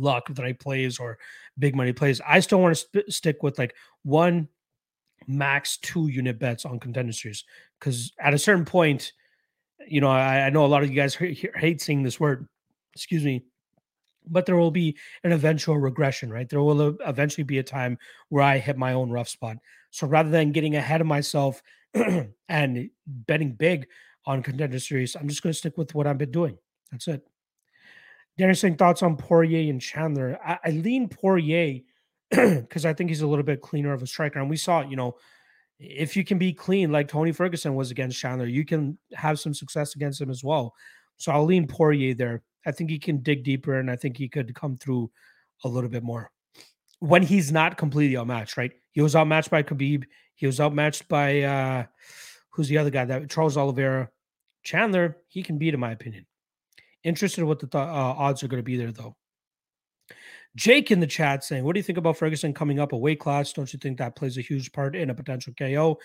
luck the right plays or big money plays. I still want to sp- stick with like one max two unit bets on contender series because at a certain point, you know, I, I know a lot of you guys hate, hate seeing this word. Excuse me. But there will be an eventual regression, right? There will eventually be a time where I hit my own rough spot. So rather than getting ahead of myself and betting big on contender series, I'm just going to stick with what I've been doing. That's it. Interesting thoughts on Poirier and Chandler. I, I lean Poirier because I think he's a little bit cleaner of a striker. And we saw, you know, if you can be clean like Tony Ferguson was against Chandler, you can have some success against him as well. So I'll lean Poirier there. I think he can dig deeper and I think he could come through a little bit more when he's not completely outmatched, right? He was outmatched by Khabib. He was outmatched by uh who's the other guy that Charles Oliveira. Chandler, he can beat in my opinion. Interested in what the th- uh, odds are going to be there, though. Jake in the chat saying, What do you think about Ferguson coming up a weight class? Don't you think that plays a huge part in a potential KO?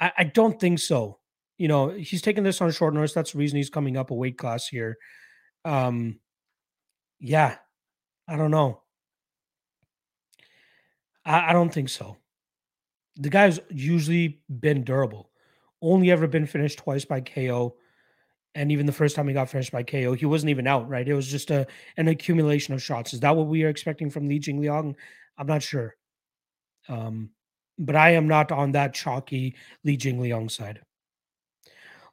I, I don't think so. You know, he's taking this on short notice. That's the reason he's coming up a weight class here. Um, yeah, I don't know. I, I don't think so. The guy's usually been durable, only ever been finished twice by KO. And even the first time he got finished by KO, he wasn't even out, right? It was just a an accumulation of shots. Is that what we are expecting from Li Jingliang? I'm not sure. Um, but I am not on that chalky Li Jingliang side.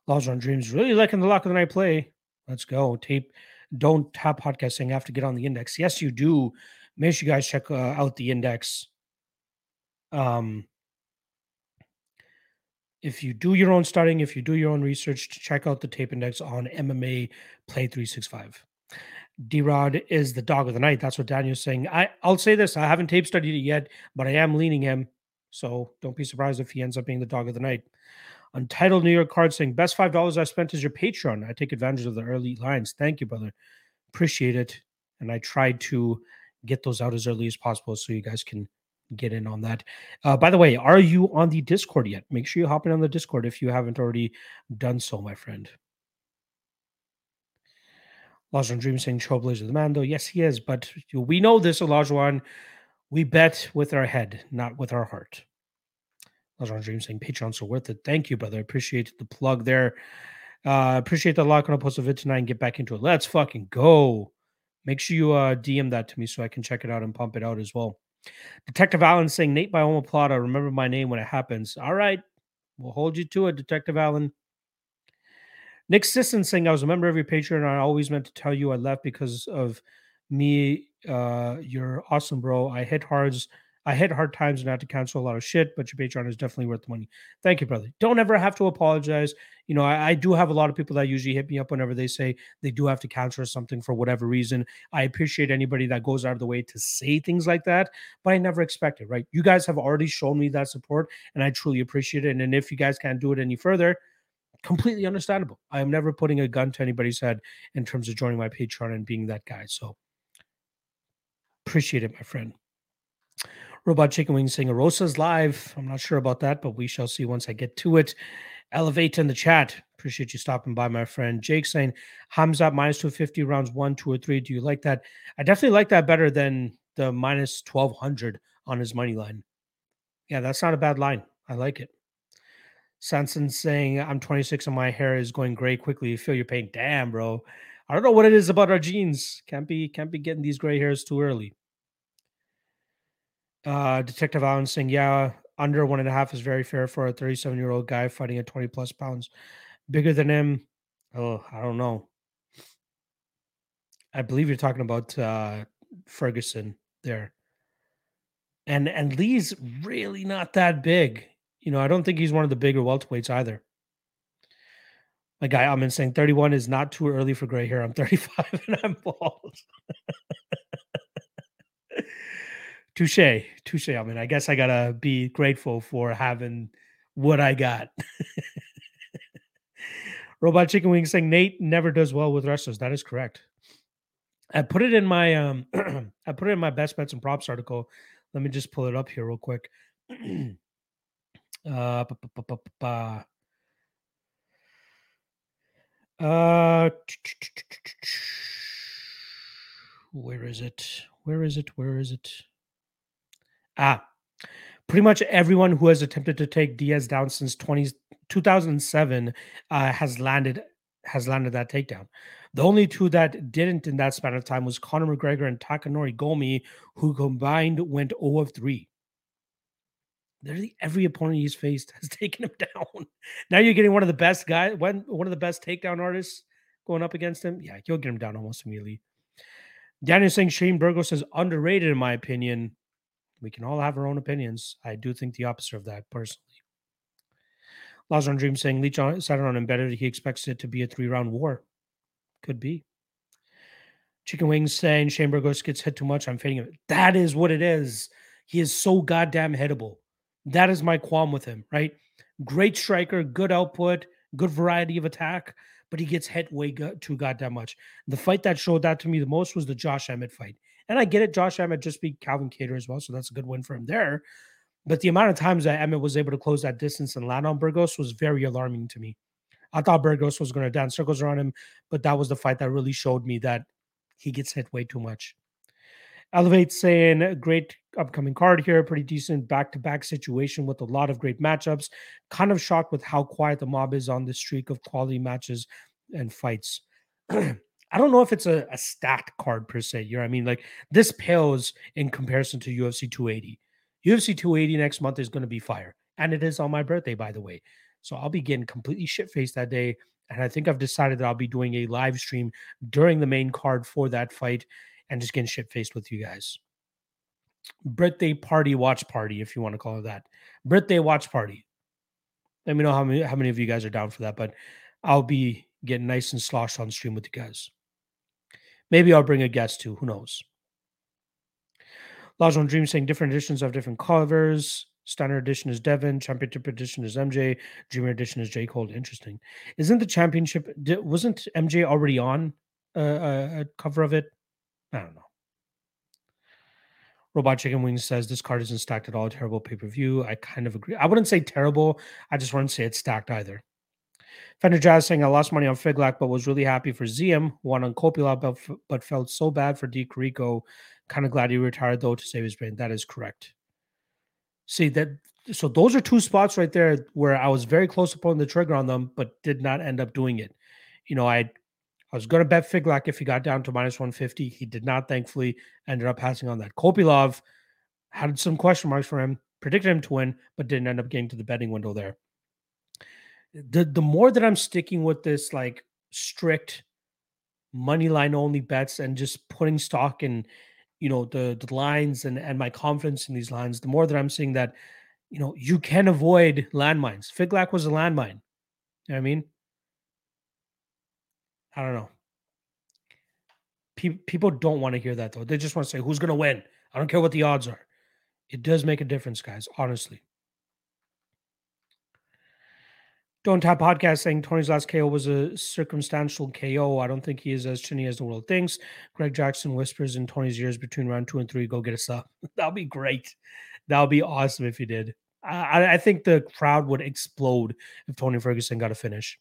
Laws on Dreams really liking the lock of the night play. Let's go. Tape. Don't tap podcasting. Have to get on the index. Yes, you do. Make sure you guys check uh, out the index. Um, if you do your own studying, if you do your own research, check out the tape index on MMA Play 365. D Rod is the dog of the night. That's what Daniel's saying. I, I'll say this I haven't tape studied it yet, but I am leaning him. So don't be surprised if he ends up being the dog of the night. Untitled New York card saying, Best $5 I spent is your Patreon. I take advantage of the early lines. Thank you, brother. Appreciate it. And I tried to get those out as early as possible so you guys can get in on that. Uh, by the way, are you on the Discord yet? Make sure you hop in on the Discord if you haven't already done so, my friend. Lajon Dream saying Trailblazer the Mando. Yes, he is, but we know this, Olajuwon. We bet with our head, not with our heart. Lajon Dream saying Patreons are worth it. Thank you, brother. Appreciate the plug there. Uh, appreciate the lock. on a post of it tonight and get back into it. Let's fucking go. Make sure you uh, DM that to me so I can check it out and pump it out as well. Detective Allen saying Nate by Omoplata. Remember my name when it happens. All right, we'll hold you to it, Detective Allen. Nick Sisson saying I was a member of your Patreon and I always meant to tell you I left because of me. Uh, you're awesome, bro. I hit hards I hit hard times and had to cancel a lot of shit, but your Patreon is definitely worth the money. Thank you, brother. Don't ever have to apologize. You know, I, I, do have a lot of people that usually hit me up whenever they say they do have to cancel something for whatever reason. I appreciate anybody that goes out of the way to say things like that, but I never expect it, right? You guys have already shown me that support, and I truly appreciate it. And if you guys can't do it any further, completely understandable. I am never putting a gun to anybody's head in terms of joining my Patreon and being that guy. So appreciate it, my friend. Robot Chicken Wings saying Rosa's live. I'm not sure about that, but we shall see once I get to it. Elevate in the chat. Appreciate you stopping by, my friend. Jake saying Hamza minus 250 rounds one, two, or three. Do you like that? I definitely like that better than the minus 1200 on his money line. Yeah, that's not a bad line. I like it. Sanson saying I'm 26 and my hair is going gray quickly. You feel your pain. Damn, bro. I don't know what it is about our genes. Can't be can't be getting these gray hairs too early. Uh, Detective Allen saying, yeah, under one and a half is very fair for a 37 year old guy fighting at 20 plus pounds. Bigger than him, oh, I don't know. I believe you're talking about uh, Ferguson there. And and Lee's really not that big. You know, I don't think he's one of the bigger welterweights either. My guy, I'm saying 31 is not too early for gray hair. I'm 35 and I'm bald. Touche, touche. I mean, I guess I gotta be grateful for having what I got. Robot Chicken Wing saying Nate never does well with wrestlers. That is correct. I put it in my um I put it in my best bets and props article. Let me just pull it up here real quick. uh where is it? Where is it? Where is it? Ah, pretty much everyone who has attempted to take Diaz down since 20, 2007 uh, has landed has landed that takedown. The only two that didn't in that span of time was Conor McGregor and Takanori Gomi, who combined went 0 of 3. Literally every opponent he's faced has taken him down. Now you're getting one of the best guys, one, one of the best takedown artists going up against him. Yeah, you'll get him down almost immediately. Daniel saying Shane Burgos is underrated, in my opinion. We can all have our own opinions. I do think the opposite of that personally. Lajon Dream saying Leach on, said on embedded. He expects it to be a three round war. Could be. Chicken Wings saying Shane Burgos gets hit too much. I'm fading him. That is what it is. He is so goddamn hittable. That is my qualm with him, right? Great striker, good output, good variety of attack, but he gets hit way go- too goddamn much. The fight that showed that to me the most was the Josh Emmett fight. And I get it. Josh Emmett just beat Calvin Kattar as well. So that's a good win for him there. But the amount of times that Emmett was able to close that distance and land on Burgos was very alarming to me. I thought Burgos was going to dance circles around him, but that was the fight that really showed me that he gets hit way too much. Elevate saying great upcoming card here, pretty decent back to back situation with a lot of great matchups. Kind of shocked with how quiet the mob is on this streak of quality matches and fights. I don't know if it's a, a stacked card per se. You know what I mean? Like this pales in comparison to UFC 280. UFC 280 next month is going to be fire. And it is on my birthday, by the way. So I'll be getting completely shit faced that day. And I think I've decided that I'll be doing a live stream during the main card for that fight and just getting shit faced with you guys. Birthday party watch party, if you want to call it that. Birthday watch party. Let me know how many how many of you guys are down for that. But I'll be getting nice and sloshed on stream with you guys. Maybe I'll bring a guest too. Who knows? Lajon Dream saying different editions have different covers. Standard edition is Devin. Championship edition is MJ. Dreamer edition is J. Cole. Interesting. Isn't the championship, wasn't MJ already on a, a, a cover of it? I don't know. Robot Chicken Wings says this card isn't stacked at all. Terrible pay per view. I kind of agree. I wouldn't say terrible. I just wouldn't say it's stacked either. Fender Jazz saying I lost money on Figlak, but was really happy for Ziam. Won on Kopylov, but, but felt so bad for D. Kind of glad he retired though to save his brain. That is correct. See that. So those are two spots right there where I was very close to pulling the trigger on them, but did not end up doing it. You know, I I was going to bet Figlak if he got down to minus 150. He did not, thankfully, ended up passing on that. Kopylov had some question marks for him, predicted him to win, but didn't end up getting to the betting window there. The, the more that I'm sticking with this like strict money line only bets and just putting stock in, you know, the, the lines and, and my confidence in these lines, the more that I'm seeing that, you know, you can avoid landmines. Figlak was a landmine. You know I mean? I don't know. Pe- people don't want to hear that though. They just want to say who's going to win. I don't care what the odds are. It does make a difference, guys. Honestly. Don't Tap Podcast saying Tony's last KO was a circumstantial KO. I don't think he is as chinny as the world thinks. Greg Jackson whispers in Tony's ears between round two and three, go get a sub. That'll be great. That'll be awesome if he did. I, I think the crowd would explode if Tony Ferguson got a finish.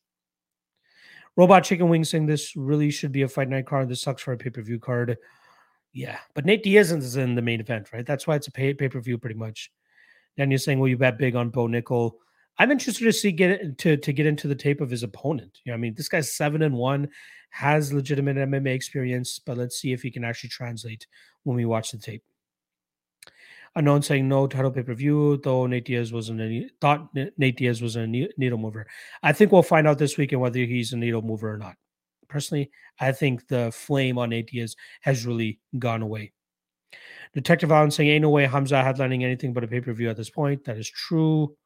Robot Chicken Wing saying this really should be a fight night card. This sucks for a pay per view card. Yeah, but Nate Diaz is in the main event, right? That's why it's a pay per view pretty much. Then you're saying, well, you bet big on Bo Nickal. I'm interested to see get to to get into the tape of his opponent. You know, I mean, this guy's seven and one, has legitimate MMA experience, but let's see if he can actually translate when we watch the tape. Unknown saying no title pay per view, though Nate Diaz wasn't any thought Nate Diaz was a needle mover. I think we'll find out this weekend whether he's a needle mover or not. Personally, I think the flame on Nate Diaz has really gone away. Detective Allen saying, Ain't no way Hamza headlining anything but a pay per view at this point. That is true.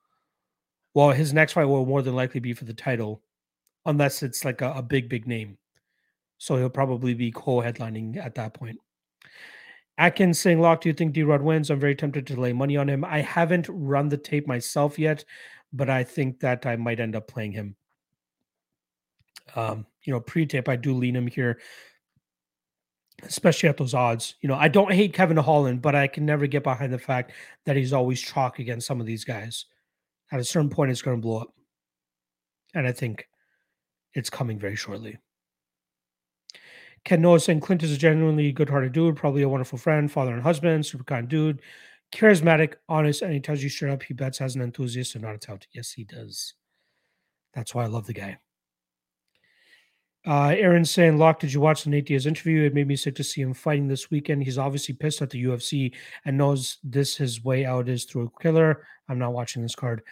Well, his next fight will more than likely be for the title, unless it's like a, a big, big name. So he'll probably be co headlining at that point. Atkins saying, Lock, do you think D Rod wins? I'm very tempted to lay money on him. I haven't run the tape myself yet, but I think that I might end up playing him. Um, you know, pre tape, I do lean him here, especially at those odds. You know, I don't hate Kevin Holland, but I can never get behind the fact that he's always chalk against some of these guys. At a certain point, it's going to blow up. And I think it's coming very shortly. Ken Noah saying Clint is a genuinely good hearted dude, probably a wonderful friend, father and husband, super kind dude, charismatic, honest, and he tells you straight up he bets as an enthusiast and not a tout. Yes, he does. That's why I love the guy. Uh, Aaron saying, Locke, did you watch the Nate Diaz interview? It made me sick to see him fighting this weekend. He's obviously pissed at the UFC and knows this his way out is through a killer. I'm not watching this card.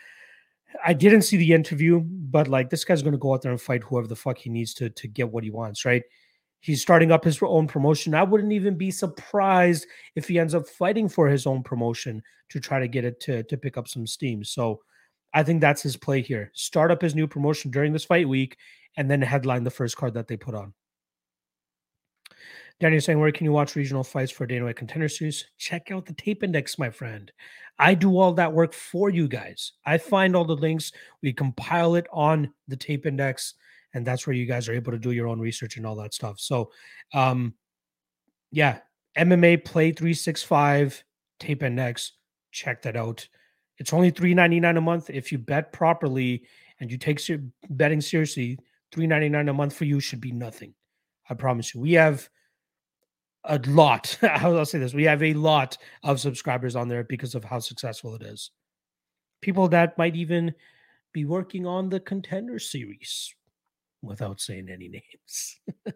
I didn't see the interview, but like this guy's going to go out there and fight whoever the fuck he needs to to get what he wants, right? He's starting up his own promotion. I wouldn't even be surprised if he ends up fighting for his own promotion to try to get it to, to pick up some steam. So I think that's his play here. Start up his new promotion during this fight week and then headline the first card that they put on. Danny saying, where can you watch regional fights for Dana White Contender Series? Check out the tape index, my friend. I do all that work for you guys. I find all the links. We compile it on the tape index and that's where you guys are able to do your own research and all that stuff. So, um, yeah, MMA Play 365 Tape Index. Check that out. It's only three ninety nine a month if you bet properly and you take your betting seriously. Three ninety nine a month for you should be nothing. I promise you. We have a lot. I'll say this: we have a lot of subscribers on there because of how successful it is. People that might even be working on the contender series without saying any names.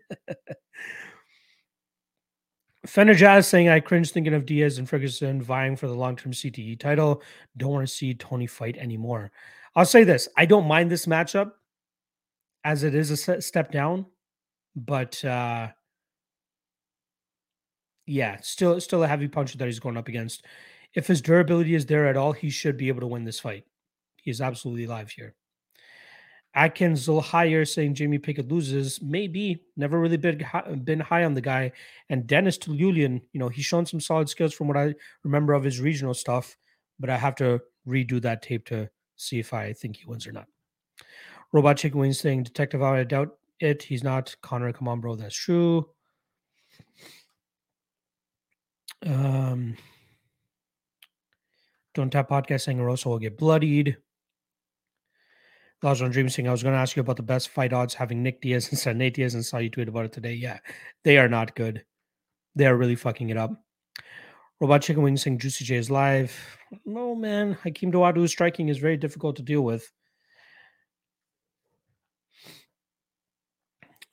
Fender Jazz saying, I cringe thinking of Diaz and Ferguson vying for the long term CTE title. Don't want to see Tony fight anymore. I'll say this I don't mind this matchup as it is a step down, but uh, yeah, still still a heavy puncher that he's going up against. If his durability is there at all, he should be able to win this fight. He is absolutely live here. Atkins higher, saying Jamie Pickett loses. Maybe never really been been high on the guy. And Dennis Tiuliulin, you know, he's shown some solid skills from what I remember of his regional stuff, but I have to redo that tape to see if I think he wins or not. Robot Chicken Wings saying Detective I doubt it. He's not Connor. Come on, bro. That's true. Um, Don't tap podcast saying Rosa will get bloodied. On Dream saying I was going to ask you about the best fight odds having Nick Diaz instead of Nate Diaz and saw you tweet about it today. Yeah, they are not good. They are really fucking it up. Robot Chicken Wings saying Juicy J is live. No, man. Hakeem Dawodu's striking is very difficult to deal with.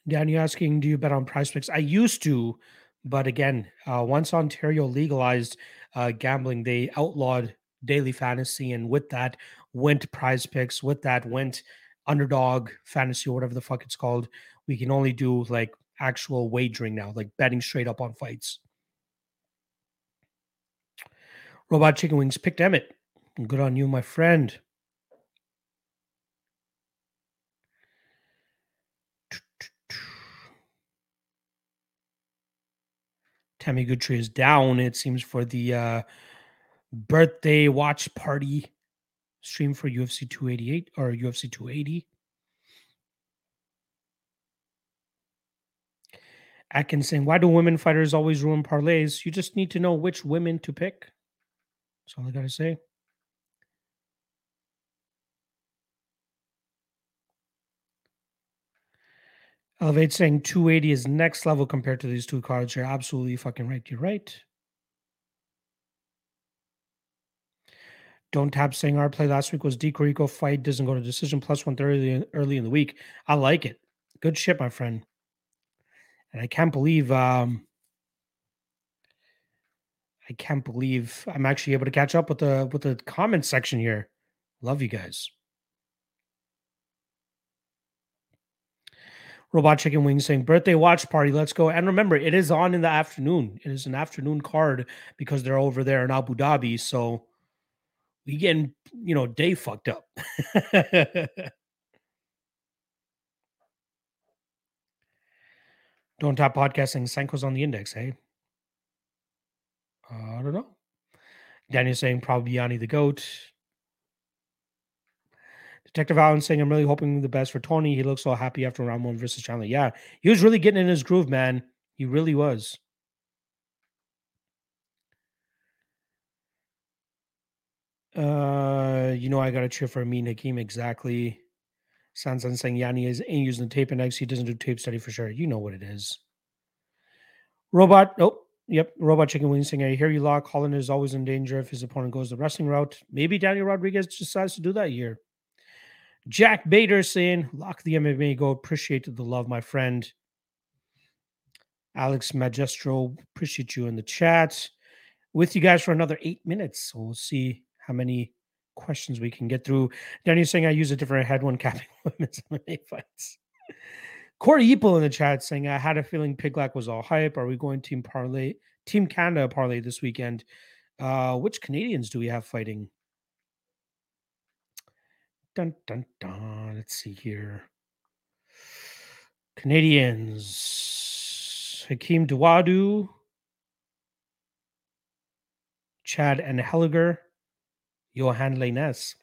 Dan, you're asking, do you bet on prize picks? I used to, but again, uh, once Ontario legalized uh, gambling, they outlawed daily fantasy. And with that went prize picks. With that went underdog fantasy or whatever the fuck it's called. We can only do like actual wagering now, like betting straight up on fights. Robot Chicken Wings picked Emmett. Good on you, my friend. Tammy Goodtree is down, it seems, for the uh, birthday watch party stream for UFC 288 or UFC 280. Atkins saying, Why do women fighters always ruin parlays? You just need to know which women to pick. That's all I got to say. Elevate saying 280 is next level compared to these two cards. You're absolutely fucking right. You're right. Don't tap saying our play last week was D Rico fight doesn't go to decision plus 130 early in the week. I like it. Good shit, my friend. And I can't believe um I can't believe I'm actually able to catch up with the with the comment section here. Love you guys. Robot Chicken Wings saying birthday watch party. Let's go. And remember, it is on in the afternoon. It is an afternoon card because they're over there in Abu Dhabi. So we getting, you know, day fucked up. Don't tap podcasting. Sanko's on the index, hey? Uh, I don't know. Daniel saying probably Yanni the goat. Detective Allen saying I'm really hoping the best for Tony. He looks so happy after round one versus Chandler. Yeah, he was really getting in his groove, man. He really was. Uh, you know, I got to cheer for Amin Hakim exactly. Sansan saying Yanni is ain't using the tape index. He doesn't do tape study for sure. You know what it is. Robot. Oh, Yep, Robot Chicken Wings saying, I hear you, Lock. Holland is always in danger if his opponent goes the wrestling route. Maybe Daniel Rodriguez decides to do that year. Jack Bader saying, Lock the MMA go. Appreciate the love, my friend. Alex Magistro, appreciate you in the chat. With you guys for another eight minutes. So we'll see how many questions we can get through. Daniel saying, I use a different head when capping women's MMA fights. Corey Eaple in the chat saying, I had a feeling Piglack was all hype. Are we going team parlay, team Canada parlay this weekend? Uh, which Canadians do we have fighting? Dun dun dun. Let's see here. Canadians. Hakeem Dawodu. Chad Anheliger. Johan Lainez.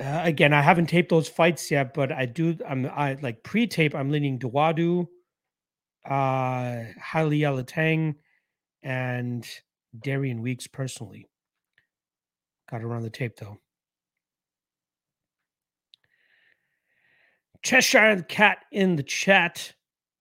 Uh, again, I haven't taped those fights yet, but I do. I'm I like pre-tape. I'm leaning Dawodu, uh, Haile Yalatang, and Darian Weeks personally. Got to run the tape though. Cheshire Cat in the chat.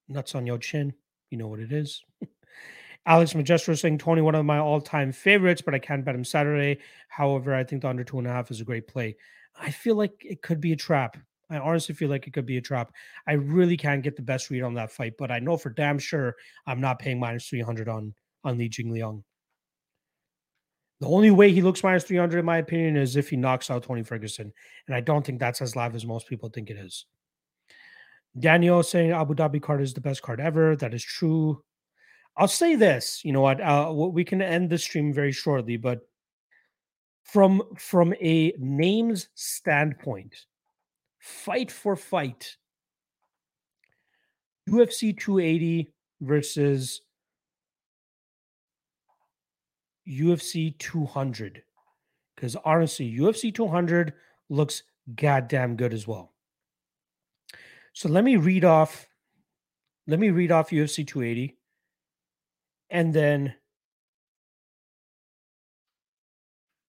Nuts on your chin. You know what it is. Alex Magistro saying Tony, one of my all-time favorites, but I can't bet him Saturday. However, I think the under two and a half is a great play. I feel like it could be a trap. I honestly feel like it could be a trap. I really can't get the best read on that fight, but I know for damn sure I'm not paying minus 300 on on Li Jingliang. The only way he looks minus 300, in my opinion, is if he knocks out Tony Ferguson. And I don't think that's as live as most people think it is. Daniel saying Abu Dhabi card is the best card ever. That is true. I'll say this. You know what? Uh, we can end the stream very shortly, but from from a names standpoint, fight for fight, UFC 280 versus UFC 200. Because honestly, UFC 200 looks goddamn good as well. So let me read off. Let me read off UFC 280, and then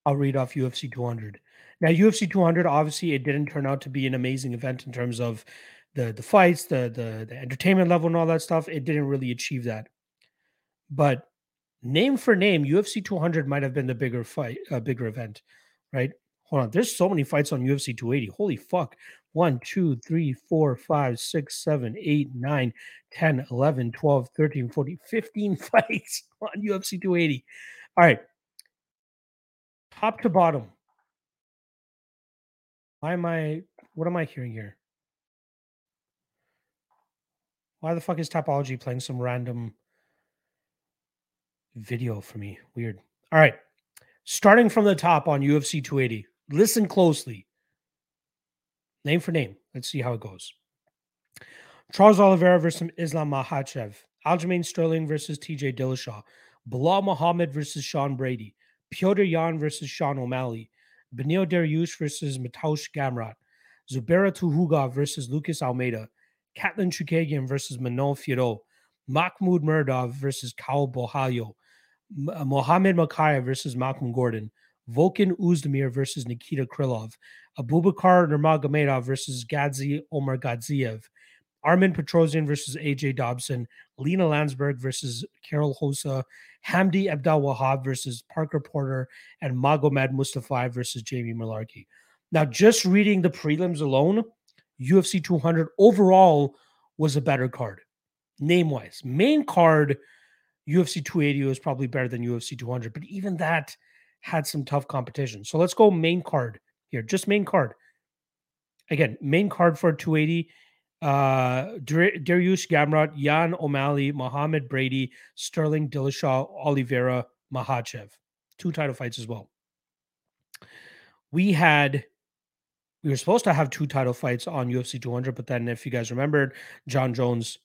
I'll read off UFC 200. Now, UFC 200, obviously, it didn't turn out to be an amazing event in terms of the the fights, the the, the entertainment level, and all that stuff. It didn't really achieve that. But name for name, UFC 200 might have been the bigger fight, a uh, bigger event, right? Hold on, there's so many fights on UFC 280. Holy fuck! 1, 2, 3, 4, 5, 6, 7, 8, 9, 10, 11, 12, 13, 14, 15 fights on UFC 280. All right. Top to bottom. Why am I, what am I hearing here? Why the fuck is Topology playing some random video for me? Weird. All right. Starting from the top on UFC 280. Listen closely name for name. Let's see how it goes. Charles Oliveira versus Islam Makhachev. Aljamain Sterling versus TJ Dillashaw. Belal Muhammad versus Sean Brady. Petr Yan versus Sean O'Malley. Beneil Dariush versus Mateusz Gamrot. Zubaira Tukhugov versus Lucas Almeida. Katlyn Chookagian versus Manon Fiorot. Mahmoud Muradov versus Caio Borralho. Mohamed Mokaev versus Malcolm Gordon. Volkan Oezdemir versus Nikita Krylov. Abubakar Nurmagomedov versus Gadzhi Omargadzhiev, Armen Petrosyan versus AJ Dobson, Lina Länsberg versus Karol Rosa, Hamdi Abdelwahab versus Parker Porter, and Magomed Mustafayev versus Jamie Mullarkey. Now, just reading the prelims alone, UFC 200 overall was a better card, name wise. Main card, UFC 280 was probably better than UFC 200, but even that had some tough competition. So let's go main card here, just main card. Again, main card for 280. Uh, Dariush Gamrot, Yan O'Malley, Muhammad Brady, Sterling Dillashaw, Oliveira, Makhachev. Two title fights as well. We had we were supposed to have two title fights on UFC 200, but then if you guys remembered, Jon Jones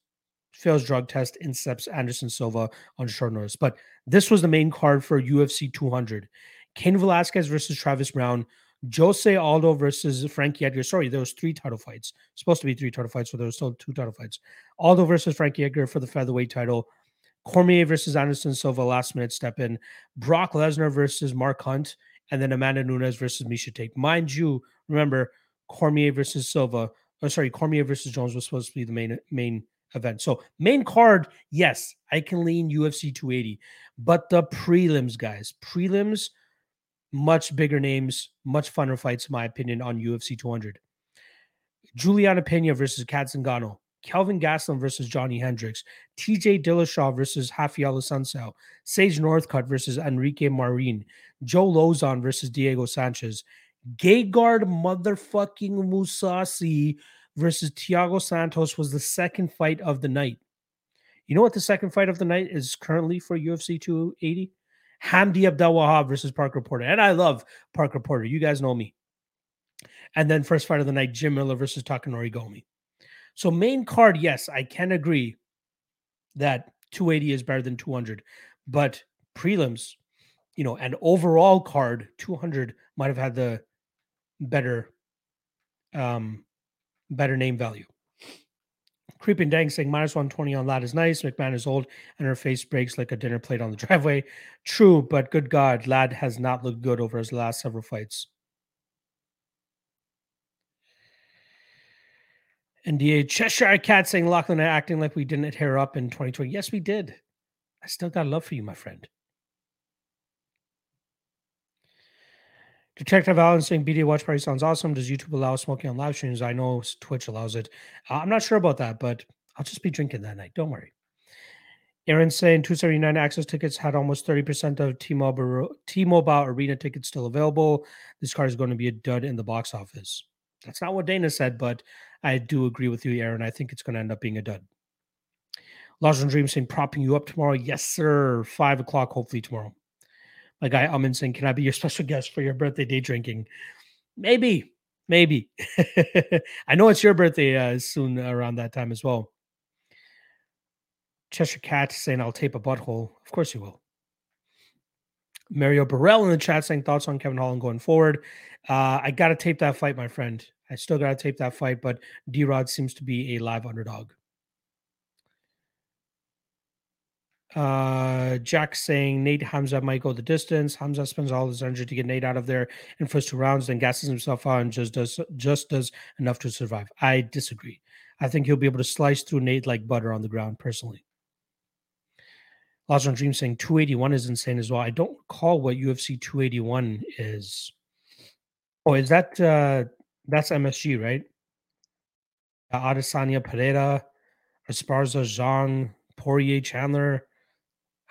fails drug test steps Anderson Silva on short notice. But this was the main card for UFC 200. Cain Velasquez versus Travis Browne, Jose Aldo versus Frankie Edgar. Sorry, there was three title fights. Supposed to be three title fights, so there was still two title fights. Aldo versus Frankie Edgar for the featherweight title. Cormier versus Anderson Silva, last minute step in. Brock Lesnar versus Mark Hunt, and then Amanda Nunes versus Miesha Tate. Mind you, remember Cormier versus Silva. Oh, sorry, Cormier versus Jones was supposed to be the main main event. So main card, yes, I can lean UFC 280, but the prelims, guys, prelims much bigger names, much funner fights, in my opinion, on UFC 200. Juliana Pena versus Cat Zingano, Kelvin Gastelum versus Johnny Hendricks, TJ Dillashaw versus Raphael Assunção, Sage Northcutt versus Enrique Marin, Joe Lauzon versus Diego Sanchez, Gegard motherfucking Mousasi versus Thiago Santos was the second fight of the night. You know what the second fight of the night is currently for UFC 280? Hamdi Abdelwahab versus Parker Porter. And I love Parker Porter. You guys know me. And then first fight of the night, Jim Miller versus Takanori Gomi. So main card, yes, I can agree that 280 is better than 200. But prelims, you know, and overall card, 200 might have had the better um better name value. Creeping Dang saying minus 120 on Lad is nice. McMahon is old and her face breaks like a dinner plate on the driveway. True, but good God, Lad has not looked good over his last several fights. NDA Cheshire Cat saying Lachlan acting like we didn't hit her up in 2020. Yes, we did. I still got love for you, my friend. Detective Allen saying BDA watch party sounds awesome. Does YouTube allow smoking on live streams? I know Twitch allows it. Uh, I'm not sure about that, but I'll just be drinking that night. Don't worry. Aaron saying 279 access tickets had almost 30% of T-Mobile, T-Mobile arena tickets still available. This car is going to be a dud in the box office. That's not what Dana said, but I do agree with you, Aaron. I think it's going to end up being a dud. Lost Dream saying propping you up tomorrow. Yes, sir. Five o'clock, hopefully tomorrow my guy saying, Can I be your special guest for your birthday day drinking? Maybe, maybe. I know it's your birthday uh, soon around that time as well. Cheshire Cat saying, I'll tape a butthole. Of course you will. Mario Burrell in the chat saying thoughts on Kevin Holland going forward. Uh, I got to tape that fight, my friend. I still got to tape that fight, but D Rod seems to be a live underdog. Uh, Jack saying Nate Hamza might go the distance. Hamza spends all his energy to get Nate out of there in first two rounds, then gasses himself out and just does just does enough to survive. I disagree. I think he'll be able to slice through Nate like butter on the ground. Personally, Lost on Dream saying 281 is insane as well. I don't recall what UFC 281 is. Oh, is that uh that's MSG, right? Uh, Adesanya Pereira, Esparza Zhang, Poirier Chandler.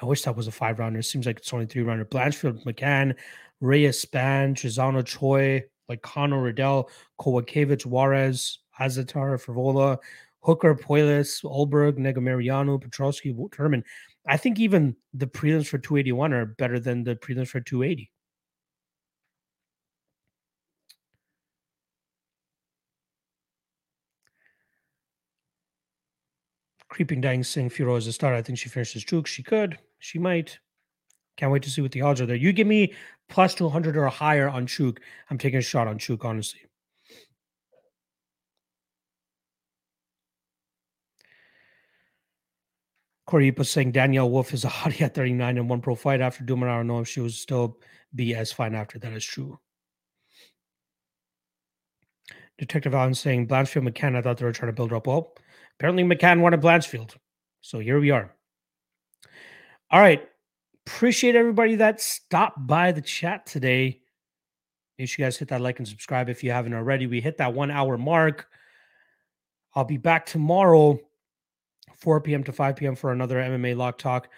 I wish that was a five rounder. It seems like it's only three rounder. Blanchfield McCann, Reyes Spann, Chisano Choi, like Conor Riddell, Kowalkiewicz Juarez, Azaitar, Frevola, Hooker, Puelles, Ulberg, Negumereanu, Petroski, Turman. I think even the prelims for 281 are better than the prelims for 280. Creeping Dying Sing Furo is a start. I think she finishes Chuk. She could. She might. Can't wait to see what the odds are there. You give me plus 200 or higher on Chuk. I'm taking a shot on Chuk, honestly. Corey was saying Danielle Wolf is a hottie at 39 and one pro fight after Duman. I don't know if she will still be as fine after. That is true. Detective Allen saying Blanchfield McCann. I thought they were trying to build her up. Well, apparently McCann wanted Blanchfield. So here we are. All right. Appreciate everybody that stopped by the chat today. Make sure you guys hit that like and subscribe if you haven't already. We hit that one hour mark. I'll be back tomorrow 4 p.m. to 5 p.m. for another MMA Lock Talk.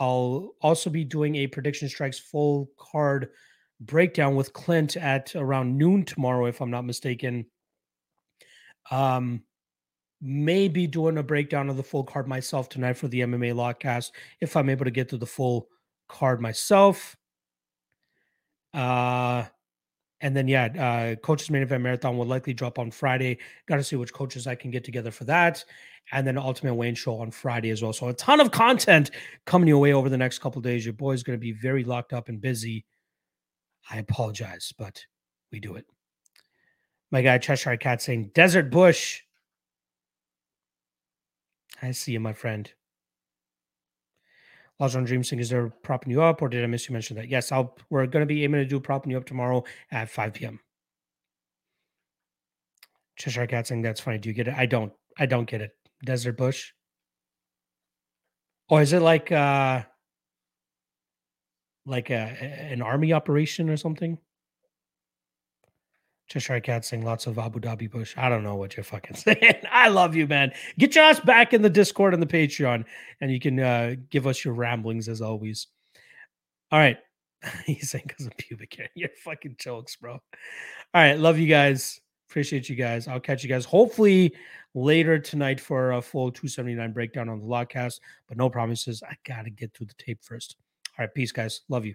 I'll also be doing a Prediction Strikes full card breakdown with Clint at around noon tomorrow, if I'm not mistaken. Um, maybe doing a breakdown of the full card myself tonight for the MMA Lockcast if I'm able to get to the full card myself. Uh, and then yeah, uh, coaches main event marathon will likely drop on Friday. Got to see which coaches I can get together for that and then Ultimate Wayne show on Friday as well. So a ton of content coming your way over the next couple days. Your boy's going to be very locked up and busy. I apologize, but we do it. My guy Cheshire Cat saying Desert Bush. I see you, my friend. Lost on Dream Sing, is there propping you up, or did I miss you mention that? Yes, I'll. We're going to be aiming to do propping you up tomorrow at 5 p.m. Cheshire Cat saying that's funny. Do you get it? I don't. I don't get it. Desert Bush? Or is it like uh like a, an army operation or something? Cheshire Cat saying lots of Abu Dhabi Bush. I don't know what you're fucking saying. I love you, man. Get your ass back in the Discord and the Patreon, and you can uh, give us your ramblings as always. All right. He's saying because of pubic hair. You're fucking jokes, bro. All right. Love you guys. Appreciate you guys. I'll catch you guys hopefully later tonight for a full 279 breakdown on the Lockcast, but no promises. I got to get through the tape first. All right. Peace, guys. Love you.